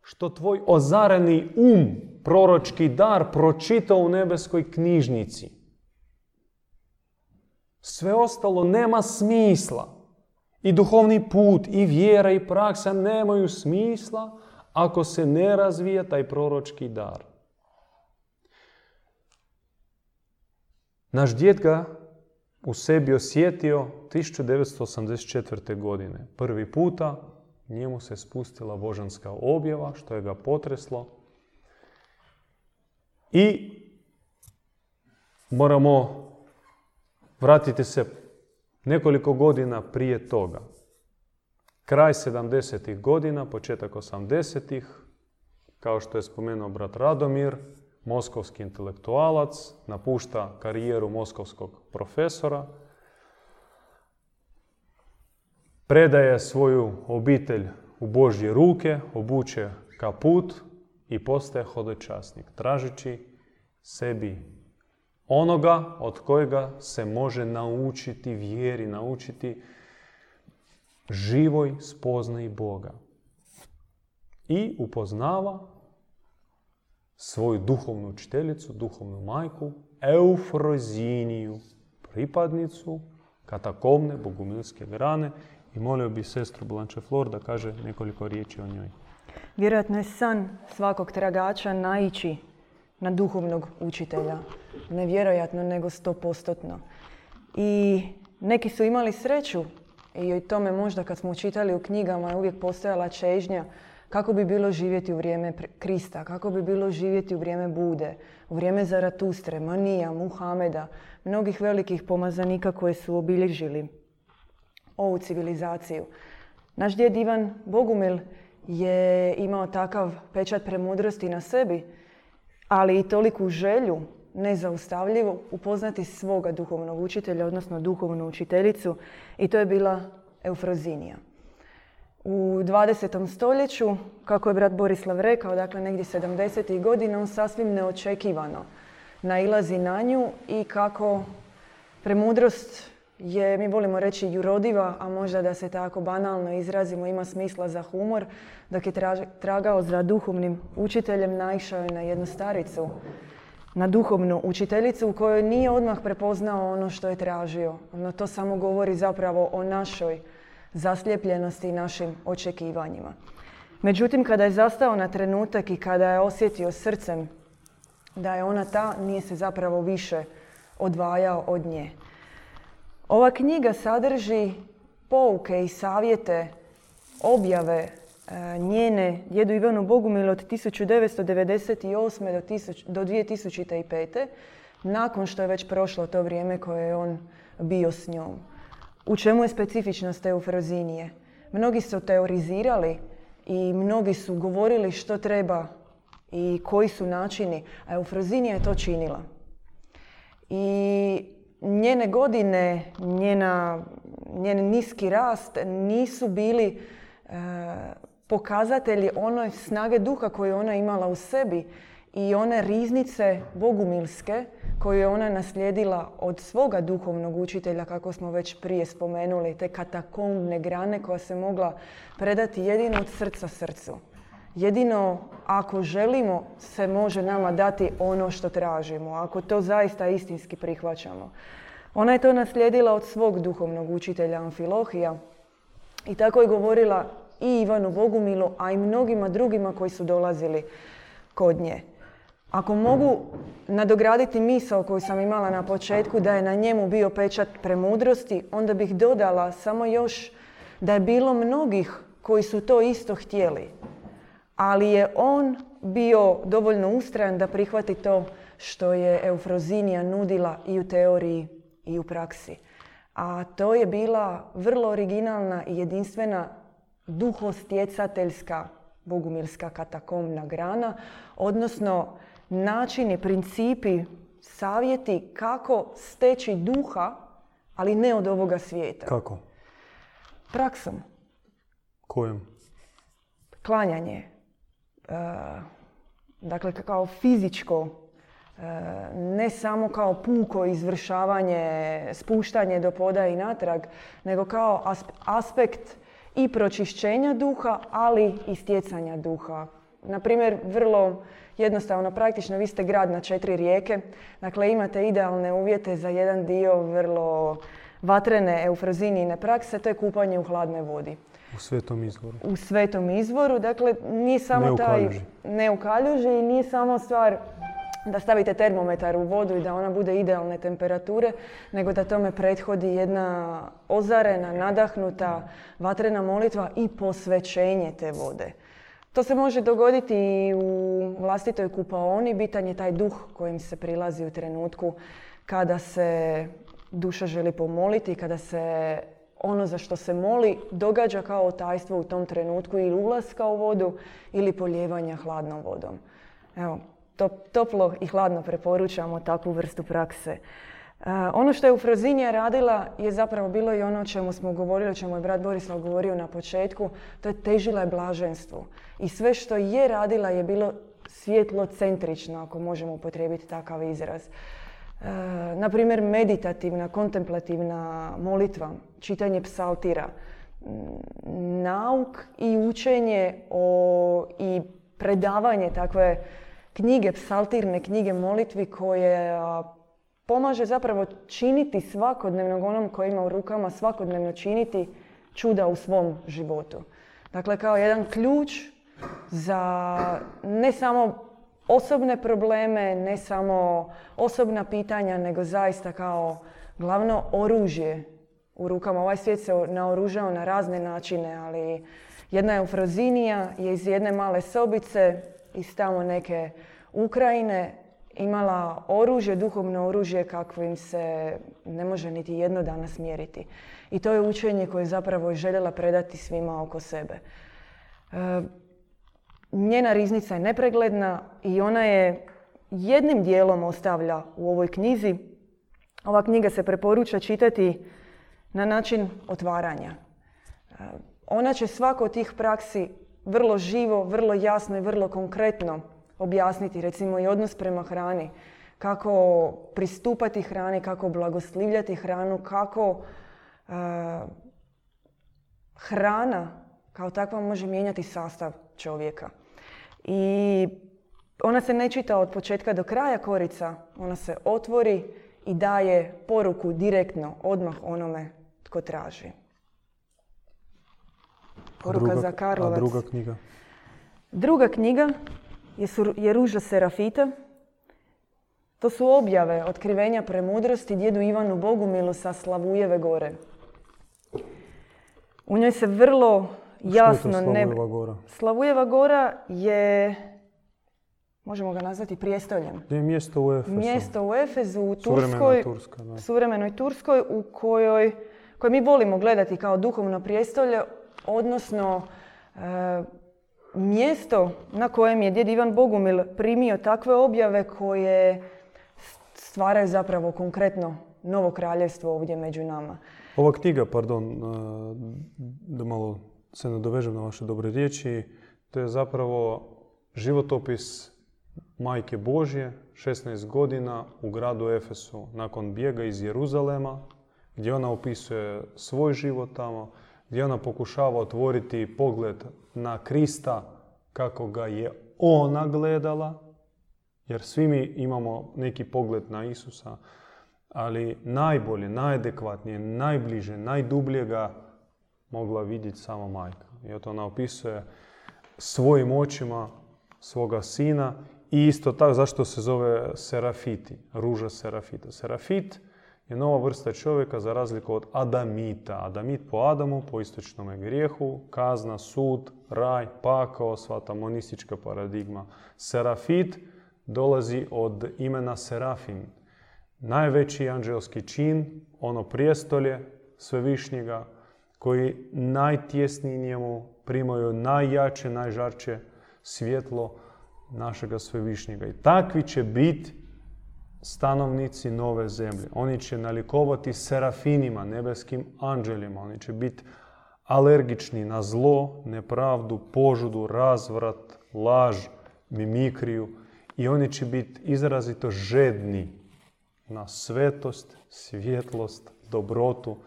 što tvoj ozareni um, proročki dar, pročitao u nebeskoj knjižnici. Sve ostalo nema smisla. I duhovni put, i vjera, i praksa nemaju smisla ako se ne razvija taj proročki dar. Naš djed ga u sebi osjetio 1984. godine. Prvi puta njemu se spustila božanska objava, što je ga potreslo. I moramo vratiti se nekoliko godina prije toga. Kraj 70. godina, početak 80. kao što je spomenuo brat Radomir, moskovski intelektualac, napušta karijeru moskovskog profesora, predaje svoju obitelj u Božje ruke, obuče kaput i postaje hodočasnik, tražeći sebi onoga od kojega se može naučiti vjeri, naučiti živoj spoznaji Boga. I upoznava svoju duhovnu učiteljicu, duhovnu majku, Eufroziniju, pripadnicu katakomne bogumilske grane i molio bi sestru Blanche Flor da kaže nekoliko riječi o njoj. Vjerojatno je san svakog tragača naići na duhovnog učitelja. Nevjerojatno, nego stopostotno. I neki su imali sreću i o tome možda kad smo čitali u knjigama je uvijek postojala čežnja kako bi bilo živjeti u vrijeme Krista, kako bi bilo živjeti u vrijeme Bude, u vrijeme Zaratustre, Manija, Muhameda, mnogih velikih pomazanika koji su obilježili ovu civilizaciju. Naš djed Ivan Bogumil je imao takav pečat premudrosti na sebi, ali i toliku želju nezaustavljivo upoznati svoga duhovnog učitelja, odnosno duhovnu učiteljicu i to je bila Eufrozinija. U 20. stoljeću, kako je brat Borislav rekao, dakle negdje 70. godina, on sasvim neočekivano nailazi na nju i kako premudrost je, mi volimo reći, jurodiva, a možda da se tako banalno izrazimo, ima smisla za humor, dok je tragao za duhovnim učiteljem, naišao je na jednu staricu, na duhovnu učiteljicu u kojoj nije odmah prepoznao ono što je tražio. No to samo govori zapravo o našoj zasljepljenosti i našim očekivanjima. Međutim, kada je zastao na trenutak i kada je osjetio srcem da je ona ta, nije se zapravo više odvajao od nje. Ova knjiga sadrži pouke i savjete objave e, njene djedu Ivanu Bogumilu od 1998. do 2005. nakon što je već prošlo to vrijeme koje je on bio s njom. U čemu je specifičnost eufrozinije? Mnogi su teorizirali i mnogi su govorili što treba i koji su načini, a eufrozinija je to činila. I njene godine, njena, njen niski rast nisu bili e, pokazatelji one snage duha koju ona imala u sebi i one riznice bogumilske koju je ona naslijedila od svoga duhovnog učitelja, kako smo već prije spomenuli, te katakombne grane koja se mogla predati jedino od srca srcu. Jedino ako želimo se može nama dati ono što tražimo, ako to zaista istinski prihvaćamo. Ona je to naslijedila od svog duhovnog učitelja Amfilohija i tako je govorila i Ivanu Bogumilu, a i mnogima drugima koji su dolazili kod nje. Ako mogu nadograditi misao koju sam imala na početku da je na njemu bio pečat premudrosti, onda bih dodala samo još da je bilo mnogih koji su to isto htjeli ali je on bio dovoljno ustrajan da prihvati to što je eufrozinija nudila i u teoriji i u praksi. A to je bila vrlo originalna i jedinstvena duhostjecateljska bogumilska katakomna grana, odnosno načini, principi, savjeti kako steći duha, ali ne od ovoga svijeta. Kako? Praksom. Kojom? Klanjanje. E, dakle, kao fizičko, e, ne samo kao puko izvršavanje, spuštanje do poda i natrag, nego kao aspekt i pročišćenja duha, ali i stjecanja duha. Na primjer, vrlo jednostavno, praktično, vi ste grad na četiri rijeke, dakle imate idealne uvjete za jedan dio vrlo vatrene eufrozinijine prakse, to je kupanje u hladnoj vodi. U svetom izvoru. U svetom izvoru, dakle nije samo ne taj... Ne u kaljuži. i nije samo stvar da stavite termometar u vodu i da ona bude idealne temperature, nego da tome prethodi jedna ozarena, nadahnuta, vatrena molitva i posvećenje te vode. To se može dogoditi i u vlastitoj kupaoni, bitan je taj duh kojim se prilazi u trenutku kada se duša želi pomoliti, kada se ono za što se moli događa kao tajstvo u tom trenutku ili ulaska u vodu ili poljevanja hladnom vodom. Evo, toplo i hladno preporučamo takvu vrstu prakse. E, ono što je u Frozinija radila je zapravo bilo i ono o čemu smo govorili, o čemu je brat Borislav govorio na početku, to je težila je blaženstvu. I sve što je radila je bilo svjetlocentrično, ako možemo upotrijebiti takav izraz. E, na primjer, meditativna, kontemplativna molitva, čitanje psaltira, nauk i učenje o, i predavanje takve knjige, psaltirne knjige molitvi koje pomaže zapravo činiti svakodnevnog onom koji ima u rukama, svakodnevno činiti čuda u svom životu. Dakle, kao jedan ključ za ne samo osobne probleme, ne samo osobna pitanja, nego zaista kao glavno oružje u rukama. Ovaj svijet se naoružao na razne načine, ali jedna eufrozinija je iz jedne male sobice iz tamo neke Ukrajine imala oružje, duhovno oružje kakvim se ne može niti jedno dana smjeriti. I to je učenje koje je zapravo željela predati svima oko sebe. E, njena riznica je nepregledna i ona je jednim dijelom ostavlja u ovoj knjizi. Ova knjiga se preporuča čitati na način otvaranja. E, ona će svako od tih praksi vrlo živo, vrlo jasno i vrlo konkretno objasniti, recimo i odnos prema hrani, kako pristupati hrani, kako blagoslivljati hranu, kako e, hrana kao takva može mijenjati sastav čovjeka. I ona se ne čita od početka do kraja korica, ona se otvori i daje poruku direktno, odmah onome tko traži. Poruka za Karlovac. A druga knjiga? Druga knjiga je Ruža Serafita. To su objave otkrivenja premudrosti djedu Ivanu Bogumilu sa Slavujeve gore. U njoj se vrlo jasno... Što je Slavujeva gora? Slavujeva gora je, možemo ga nazvati prijestoljem. Je mjesto u Efezu. Mjesto u Efezu, u Turskoj, suvremenoj Turskoj, u kojoj, koje mi volimo gledati kao duhovno prijestolje, odnosno e, mjesto na kojem je djed Ivan Bogumil primio takve objave koje stvaraju zapravo konkretno novo kraljevstvo ovdje među nama. Ova knjiga, pardon, e, da malo se nadovežem na vaše dobre riječi, to je zapravo životopis Majke Božje, 16 godina u gradu Efesu, nakon bijega iz Jeruzalema, gdje ona opisuje svoj život tamo, gdje ona pokušava otvoriti pogled na Krista kako ga je ona gledala, jer svi mi imamo neki pogled na Isusa, ali najbolje, najadekvatnije, najbliže, najdublje ga mogla vidjeti sama majka. I to ona opisuje svojim očima svoga sina i isto tako zašto se zove serafiti, ruža serafita. Serafit je nova vrsta čovjeka za razliku od Adamita. Adamit po Adamu, po istočnom grijehu, kazna, sud, raj, pakao, sva ta monistička paradigma. Serafit dolazi od imena Serafin. Najveći anđelski čin, ono prijestolje svevišnjega, koji najtjesniji njemu primaju najjače, najžarče svjetlo našega svevišnjega. I takvi će biti stanovnici nove zemlje. Oni će nalikovati serafinima, nebeskim anđelima. Oni će biti alergični na zlo, nepravdu, požudu, razvrat, laž, mimikriju i oni će biti izrazito žedni na svetost, svjetlost, dobrotu,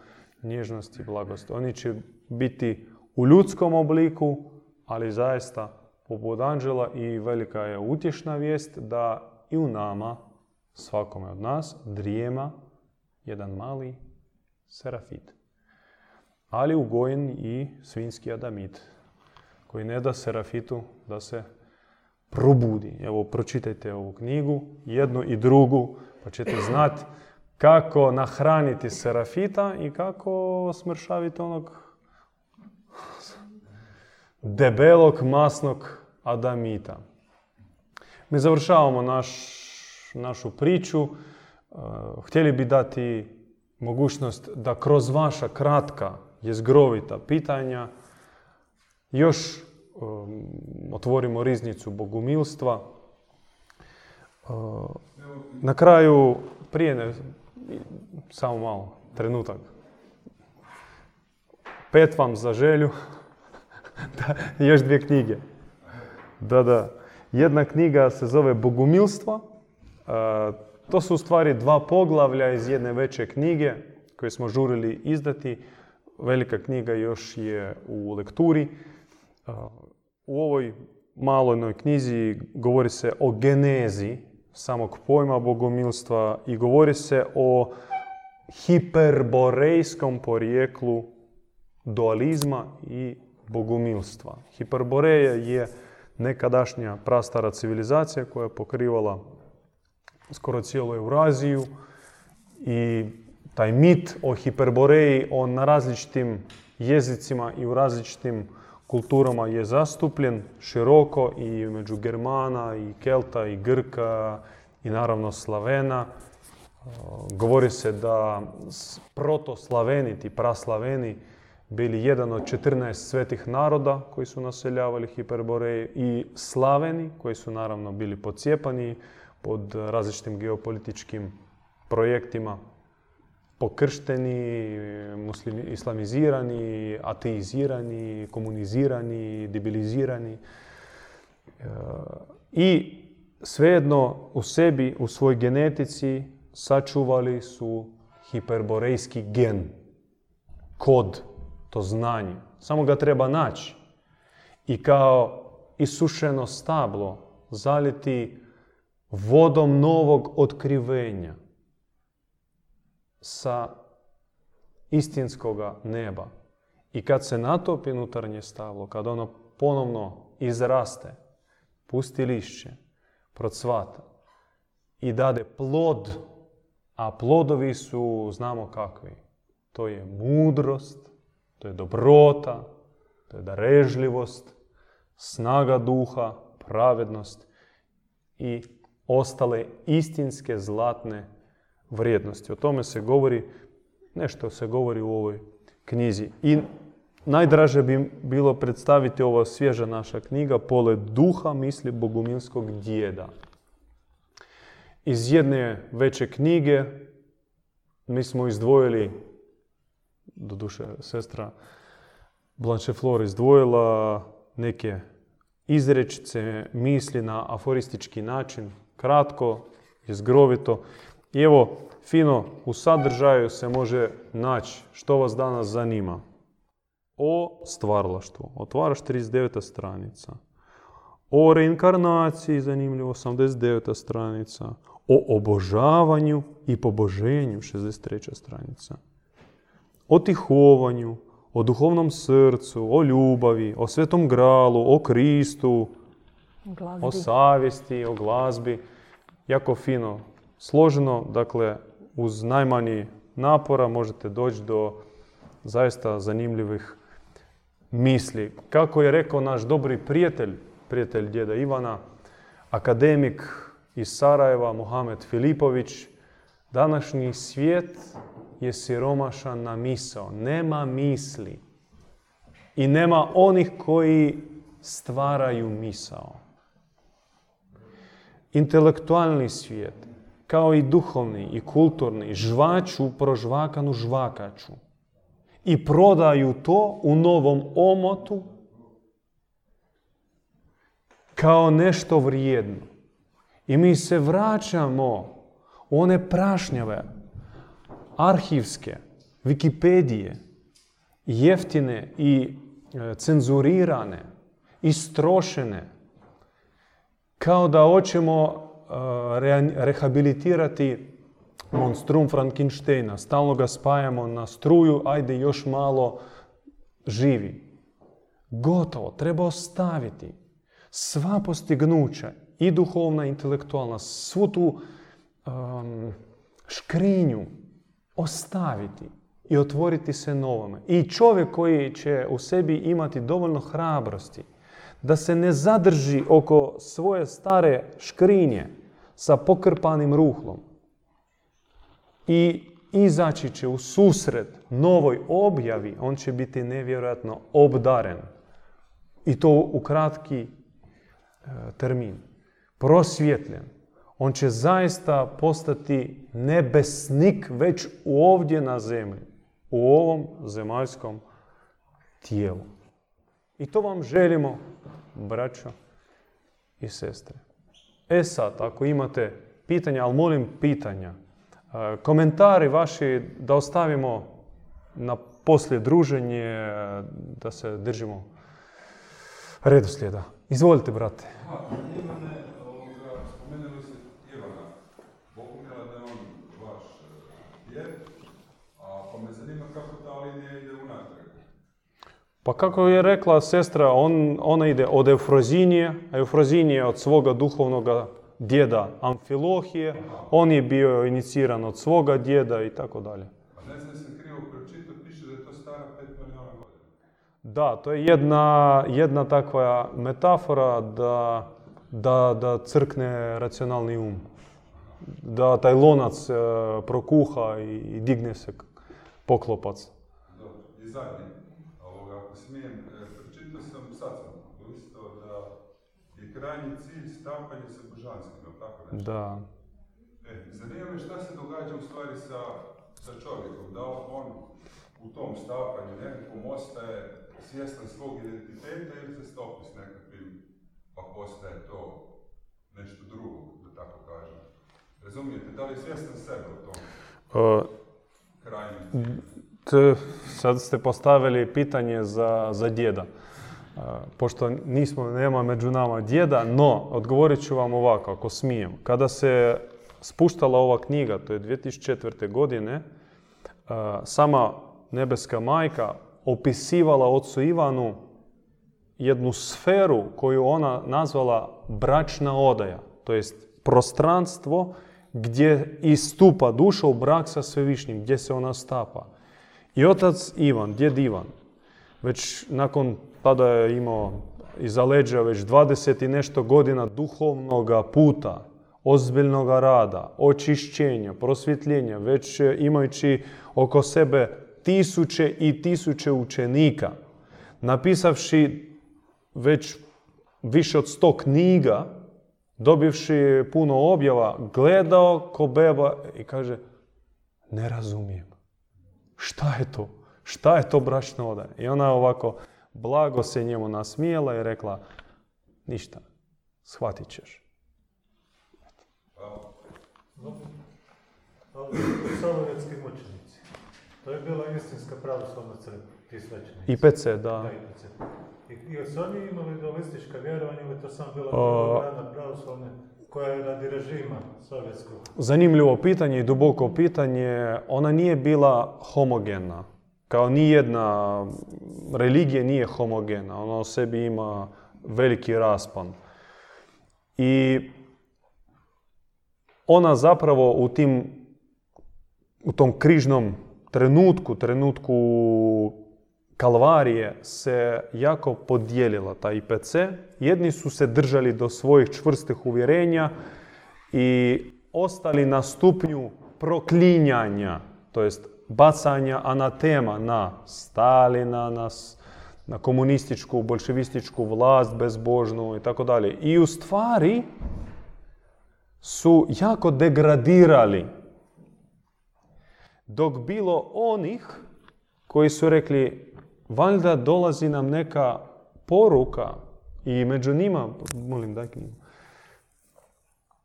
nježnost i blagost. Oni će biti u ljudskom obliku, ali zaista poput anđela i velika je utješna vijest da i u nama, svakome od nas, drijema jedan mali serafit. Ali ugojen i svinski adamit, koji ne da serafitu da se probudi. Evo, pročitajte ovu knjigu, jednu i drugu, pa ćete znati kako nahraniti serafita i kako smršaviti onog debelog, masnog adamita. Mi završavamo naš, našu priču. Uh, htjeli bi dati mogućnost da kroz vaša kratka, jezgrovita pitanja još otvorimo riznicu bogumilstva. Uh, na kraju, prije ne, samo malo, trenutak. Pet vam za želju. da, još dvije knjige. Da, da. Jedna knjiga se zove Bogumilstva. To su u stvari dva poglavlja iz jedne veće knjige koje smo žurili izdati. Velika knjiga još je u lekturi. u ovoj maloj knjizi govori se o genezi samog pojma bogomilstva i govori se o hiperborejskom porijeklu dualizma i bogumilstva. Hiperboreja je nekadašnja prastara civilizacija koja je pokrivala skoro cijelu Euraziju i taj mit o hiperboreji, on na različitim jezicima i u različitim kulturama je zastupljen široko i među Germana i Kelta i Grka i naravno Slavena. Govori se da protoslaveni, ti praslaveni, bili jedan od 14 svetih naroda koji su naseljavali Hiperboreje i Slaveni koji su naravno bili pocijepani pod različitim geopolitičkim projektima pokršteni, muslimi, islamizirani, ateizirani, komunizirani, debilizirani. E, I svejedno u sebi, u svojoj genetici sačuvali su hiperborejski gen, kod to znanje. Samo ga treba naći. I kao isušeno stablo zaliti vodom novog otkrivenja sa istinskoga neba. I kad se natopi unutarnje stablo, kad ono ponovno izraste, pusti lišće, procvata i dade plod, a plodovi su, znamo kakvi, to je mudrost, to je dobrota, to je darežljivost, snaga duha, pravednost i ostale istinske zlatne vrijednosti. O tome se govori, nešto se govori u ovoj knjizi. I najdraže bi bilo predstaviti ova svježa naša knjiga Pole duha misli bogumilskog djeda. Iz jedne veće knjige mi smo izdvojili doduše sestra Blanche Flor izdvojila neke izrečice, misli na aforistički način, kratko, izgrovito. I evo, fino, u sadržaju se može naći što vas danas zanima. O stvarlaštvu, otvaraš 39. stranica. O reinkarnaciji, zanimljivo, 89. stranica. O obožavanju i poboženju, 63. stranica o tihovanju, o duhovnom srcu, o ljubavi, o svetom gralu, o Kristu, o savjesti, o glazbi. Jako fino složeno, dakle uz najmanji napora možete doći do zaista zanimljivih misli. Kako je rekao naš dobri prijatelj, prijatelj djeda Ivana, akademik iz Sarajeva, Mohamed Filipović, današnji svijet je siromašan na misao. Nema misli. I nema onih koji stvaraju misao. Intelektualni svijet, kao i duhovni i kulturni, žvaču prožvakanu žvakaču. I prodaju to u novom omotu kao nešto vrijedno. I mi se vraćamo u one prašnjave, arhivske, Wikipedije, jeftine i e, cenzurirane, istrošene, kao da hoćemo e, rehabilitirati monstrum Frankensteina. Stalno ga spajamo na struju, ajde još malo živi. Gotovo, treba ostaviti sva postignuća i duhovna intelektualna, svu tu škrinju ostaviti i otvoriti se novome. I čovjek koji će u sebi imati dovoljno hrabrosti da se ne zadrži oko svoje stare škrinje sa pokrpanim ruhlom i izaći će u susret novoj objavi, on će biti nevjerojatno obdaren. I to u kratki e, termin. Prosvjetljen. On će zaista postati nebesnik već ovdje na zemlji, u ovom zemaljskom tijelu. I to vam želimo, braćo i sestre. E sad, ako imate pitanja, ali molim pitanja, e, komentari vaši da ostavimo na poslije druženje, da se držimo redoslijeda. Izvolite, brate. Pa kako je rekla sestra, on, ona ide od Eufrozinije, a Eufrozinije od svoga duhovnog djeda Amfilohije, on je bio iniciran od svoga djeda i tako dalje. A ne znam sam krivo pročitao, piše da je to stara pet milijuna godina. Da, to je jedna, jedna takva metafora da, da, da crkne racionalni um. Da taj lonac e, prokuha i, i digne se poklopac. Dobro, i zadnje smijem, e, pročitao sam, sad sam listao da je krajnji cilj stapanje sa božanskim, tako nešto? Da. E, zanima me šta se događa u stvari sa, sa čovjekom, da on u tom stapanju nekakvom ostaje svjestan svog identiteta ili se stopi s nekakvim, pa postaje to nešto drugo, da tako kažem. Razumijete, da li je svjestan sebe u tom uh, krajnjem sad ste postavili pitanje za, za djeda. Pošto nismo, nema među nama djeda, no, odgovorit ću vam ovako, ako smijem. Kada se spuštala ova knjiga, to je 2004. godine, sama nebeska majka opisivala ocu Ivanu jednu sferu koju ona nazvala bračna odaja, to jest prostranstvo gdje istupa duša u brak sa svevišnjim, gdje se ona stapa. I otac Ivan, djed Ivan, već nakon tada je imao iza leđa već 20 i nešto godina duhovnog puta, ozbiljnog rada, očišćenja, prosvjetljenja, već imajući oko sebe tisuće i tisuće učenika, napisavši već više od sto knjiga, dobivši puno objava, gledao ko beba i kaže, ne razumijem. Šta je to? Šta je to bračna odaja? I ona ovako blago se njemu nasmijela i rekla, ništa, shvatit ćeš. Salonetski mučenici. To je bila istinska pravoslavna crkva, ti svećenici. IPC, da. Da, IPC. I, I su oni imali dualistička vjerovanja ili to sam bila uh, pravoslavna koja je radi režima sovjetskog? Zanimljivo pitanje i duboko pitanje. Ona nije bila homogena. Kao nijedna religija nije homogena. Ona u sebi ima veliki raspon. I ona zapravo u tim u tom križnom trenutku, trenutku Kalvarije se jako podijelila ta IPC. Jedni su se držali do svojih čvrstih uvjerenja i ostali na stupnju proklinjanja, to jest bacanja anatema na Stalina, na, na komunističku, bolševističku vlast bezbožnu i tako dalje. I u stvari su jako degradirali. Dok bilo onih koji su rekli, valjda dolazi nam neka poruka i među njima, molim daj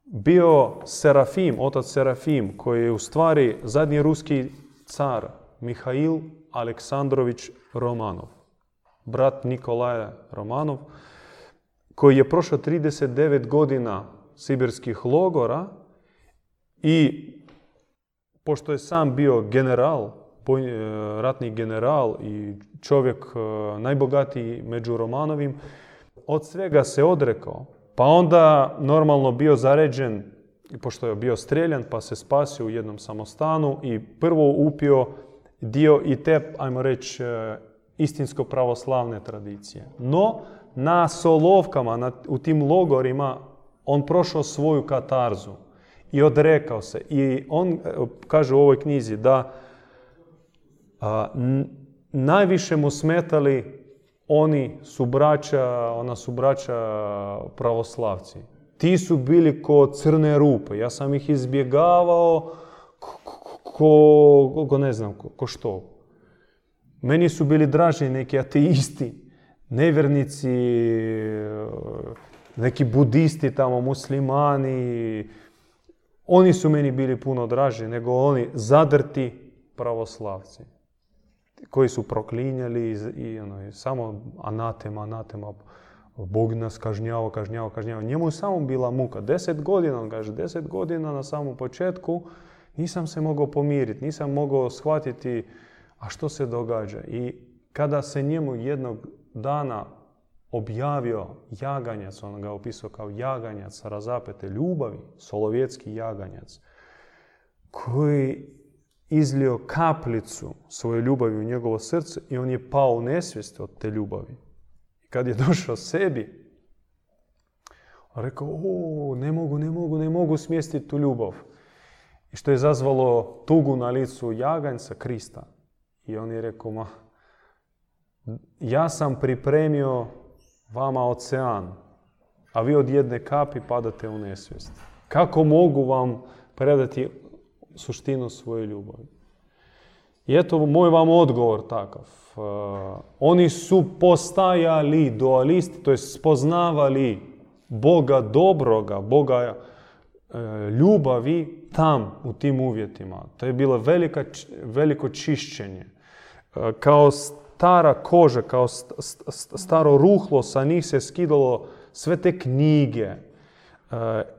bio Serafim, otac Serafim, koji je u stvari zadnji ruski car, Mihail Aleksandrović Romanov, brat Nikolaja Romanov, koji je prošao 39 godina sibirskih logora i pošto je sam bio general, e, ratni general i čovjek e, najbogatiji među Romanovim, od svega se odrekao. Pa onda normalno bio zaređen, pošto je bio streljan, pa se spasio u jednom samostanu i prvo upio dio i te, ajmo reći, e, istinsko pravoslavne tradicije. No, na solovkama, na, u tim logorima, on prošao svoju katarzu i odrekao se. I on e, kaže u ovoj knjizi da najviše mu smetali oni su braća, ona su braća pravoslavci. Ti su bili ko crne rupe. Ja sam ih izbjegavao ko, ko ne znam, ko, ko što. Meni su bili draži neki ateisti, nevjernici, neki budisti tamo, muslimani. Oni su meni bili puno draži nego oni zadrti pravoslavci koji su proklinjali i, ono, samo anatema, anatema, Bog nas kažnjava, kažnjava, kažnjava. Njemu je samo bila muka. Deset godina, on kaže, deset godina na samom početku nisam se mogao pomiriti, nisam mogao shvatiti a što se događa. I kada se njemu jednog dana objavio jaganjac, on ga opisao kao jaganjac razapete ljubavi, solovjetski jaganjac, koji izlio kaplicu svoje ljubavi u njegovo srce i on je pao u nesvijest od te ljubavi. Kad je došao sebi, rekao, o, ne mogu, ne mogu, ne mogu smjestiti tu ljubav. I što je zazvalo tugu na licu jaganjca Krista. I on je rekao, ma, ja sam pripremio vama ocean, a vi od jedne kapi padate u nesvijest. Kako mogu vam predati suštinu svoje ljubavi. I eto moj vam odgovor takav. Uh, oni su postajali dualisti, to je spoznavali Boga dobroga, Boga uh, ljubavi tam u tim uvjetima. To je bilo velika, veliko čišćenje. Uh, kao stara koža, kao staro ruhlo, sa njih se skidalo sve te knjige,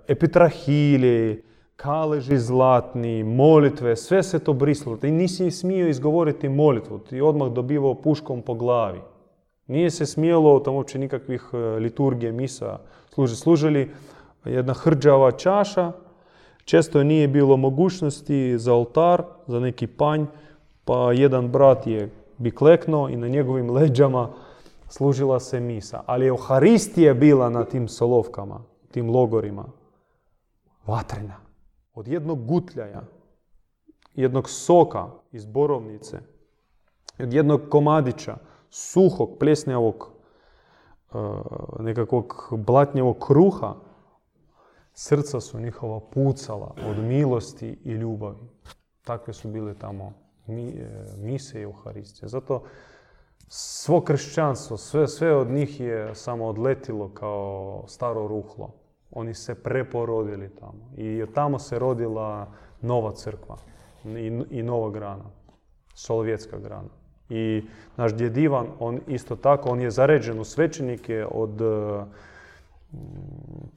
epitrahilije, kaleži zlatni, molitve, sve se to brisalo. Ti nisi smio izgovoriti molitvu, ti odmah dobivao puškom po glavi. Nije se smjelo tamo uopće nikakvih e, liturgije, misa služi. Služili jedna hrđava čaša, često nije bilo mogućnosti za oltar, za neki panj, pa jedan brat je bi kleknuo i na njegovim leđama služila se misa. Ali Euharistija bila na tim solovkama, tim logorima. Vatrena od jednog gutljaja, jednog soka iz borovnice, od jednog komadića, suhog, pljesnjavog, e, nekakvog blatnjevog kruha, srca su njihova pucala od milosti i ljubavi. Takve su bile tamo e, mise i Euharistije. Zato svo kršćanstvo, sve, sve od njih je samo odletilo kao staro ruhlo. Oni se preporodili tamo. I tamo se rodila nova crkva i, i nova grana, solovjetska grana. I naš djed Ivan, on isto tako, on je zaređen u svećenike od,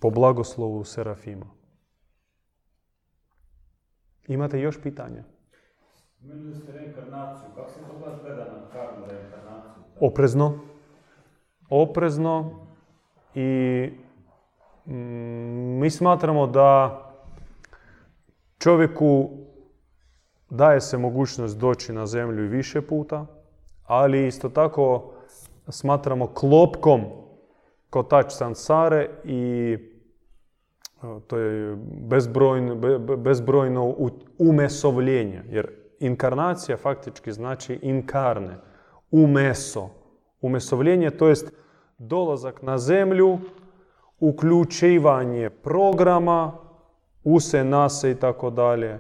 po blagoslovu Serafima. Imate još pitanja? Spomenuli ste reinkarnaciju. Kako se to gleda na karmu reinkarnaciju? Oprezno. Oprezno i mi smatramo da čovjeku daje se mogućnost doći na zemlju više puta, ali isto tako smatramo klopkom kotač sansare i to je bezbrojno, bezbrojno umesovljenje. Jer inkarnacija faktički znači inkarne, umeso. Umesovljenje, to jest dolazak na zemlju, uključivanje programa, use, nase i tako dalje,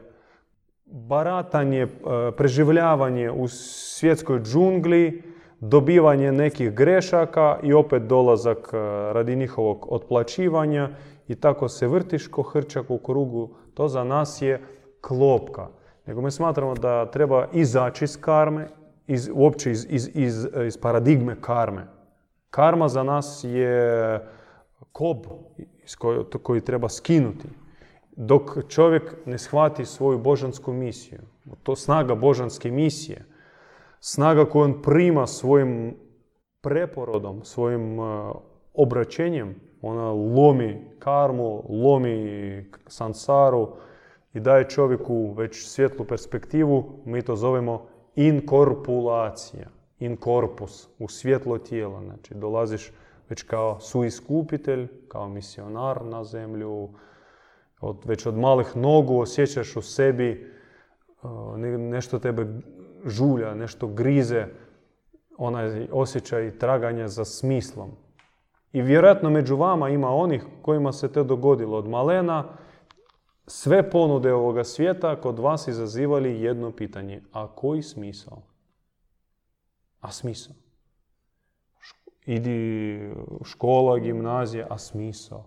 baratanje, e, preživljavanje u svjetskoj džungli, dobivanje nekih grešaka i opet dolazak e, radi njihovog otplaćivanja i tako se vrtiš ko hrčak u krugu. To za nas je klopka. Nego mi smatramo da treba izaći iz karme, iz, uopće iz, iz, iz, iz paradigme karme. Karma za nas je kob koji, treba skinuti. Dok čovjek ne shvati svoju božansku misiju. To snaga božanske misije. Snaga koju on prima svojim preporodom, svojim uh, obraćenjem, ona lomi karmu, lomi sansaru i daje čovjeku već svjetlu perspektivu, mi to zovemo inkorpulacija, inkorpus, u svjetlo tijela. Znači, dolaziš već kao suiskupitelj, kao misionar na zemlju, od, već od malih nogu osjećaš u sebi uh, nešto tebe žulja, nešto grize, onaj osjećaj traganja za smislom. I vjerojatno među vama ima onih kojima se to dogodilo od malena. Sve ponude ovoga svijeta kod vas izazivali jedno pitanje. A koji smisao? A smisao? Idi škola, gimnazija, a smisao?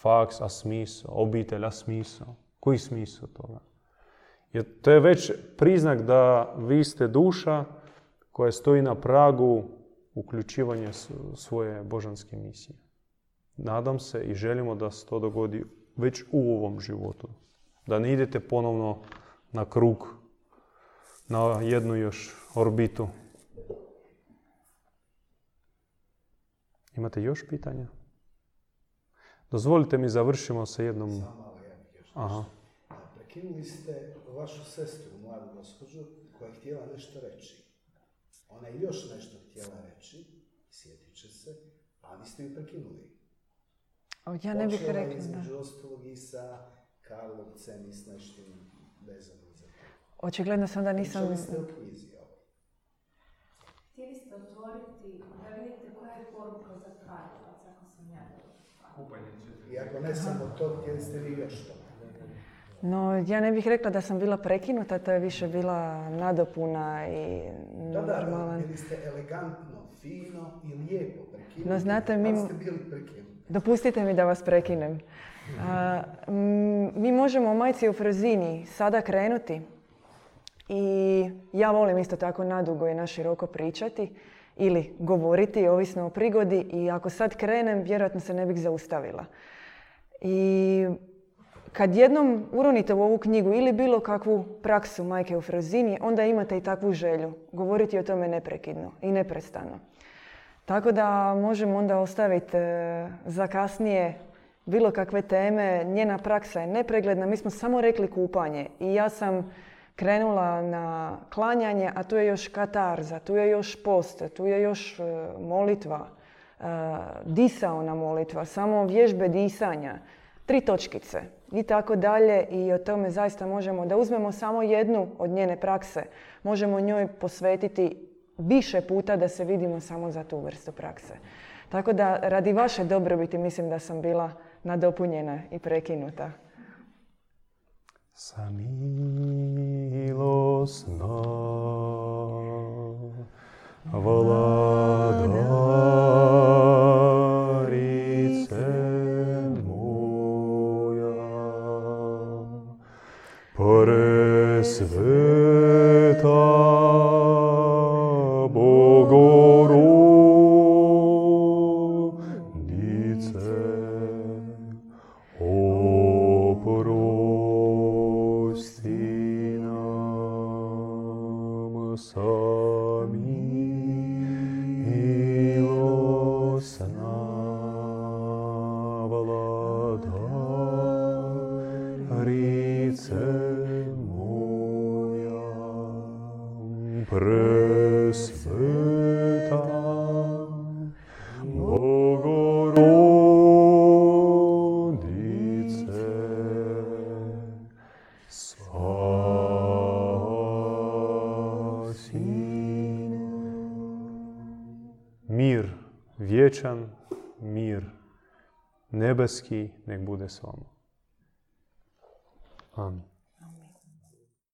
Faks, a smisao? Obitelj, a smisao? Koji smisao toga? Jer to je već priznak da vi ste duša koja stoji na pragu uključivanja svoje božanske misije. Nadam se i želimo da se to dogodi već u ovom životu. Da ne idete ponovno na krug, na jednu još orbitu. Imate još pitanja? Dozvolite mi završimo sa jednom... Samo Aha. Prekinuli ste vašu sestru, mladu gospođu, koja je htjela nešto reći. Ona je još nešto htjela reći, sjetit će se, a vi ste ju prekinuli. O, ja ne bih rekla, da. između ostalog i sa Karlovcem i s neštim vezanim za to. Očigledno sam da nisam... Pričali ste o knjizi, Htjeli ste otvoriti da vidite koja je poruka za Karlovac, ako sam ja Kupanje I ako ne samo to, htjeli ste vi još to. No, ja ne bih rekla da sam bila prekinuta, to je više bila nadopuna i normalan... Da, da, bili ste elegantno, fino i lijepo prekinuti, no, znate, mi... ste bili prekinuti. Dopustite mi da vas prekinem. A, mi možemo u Majci u Frozini sada krenuti i ja volim isto tako nadugo i naširoko pričati ili govoriti, ovisno o prigodi i ako sad krenem, vjerojatno se ne bih zaustavila. I kad jednom uronite u ovu knjigu ili bilo kakvu praksu majke u Frozini, onda imate i takvu želju govoriti o tome neprekidno i neprestano. Tako da možemo onda ostaviti e, za kasnije bilo kakve teme. Njena praksa je nepregledna. Mi smo samo rekli kupanje i ja sam krenula na klanjanje, a tu je još katarza, tu je još post, tu je još e, molitva, e, disaona molitva, samo vježbe disanja, tri točkice i tako dalje i o tome zaista možemo da uzmemo samo jednu od njene prakse, možemo njoj posvetiti više puta da se vidimo samo za tu vrstu prakse. Tako da radi vaše dobrobiti mislim da sam bila nadopunjena i prekinuta. samilosna Vlada nebeski nek bude s vama. Amen.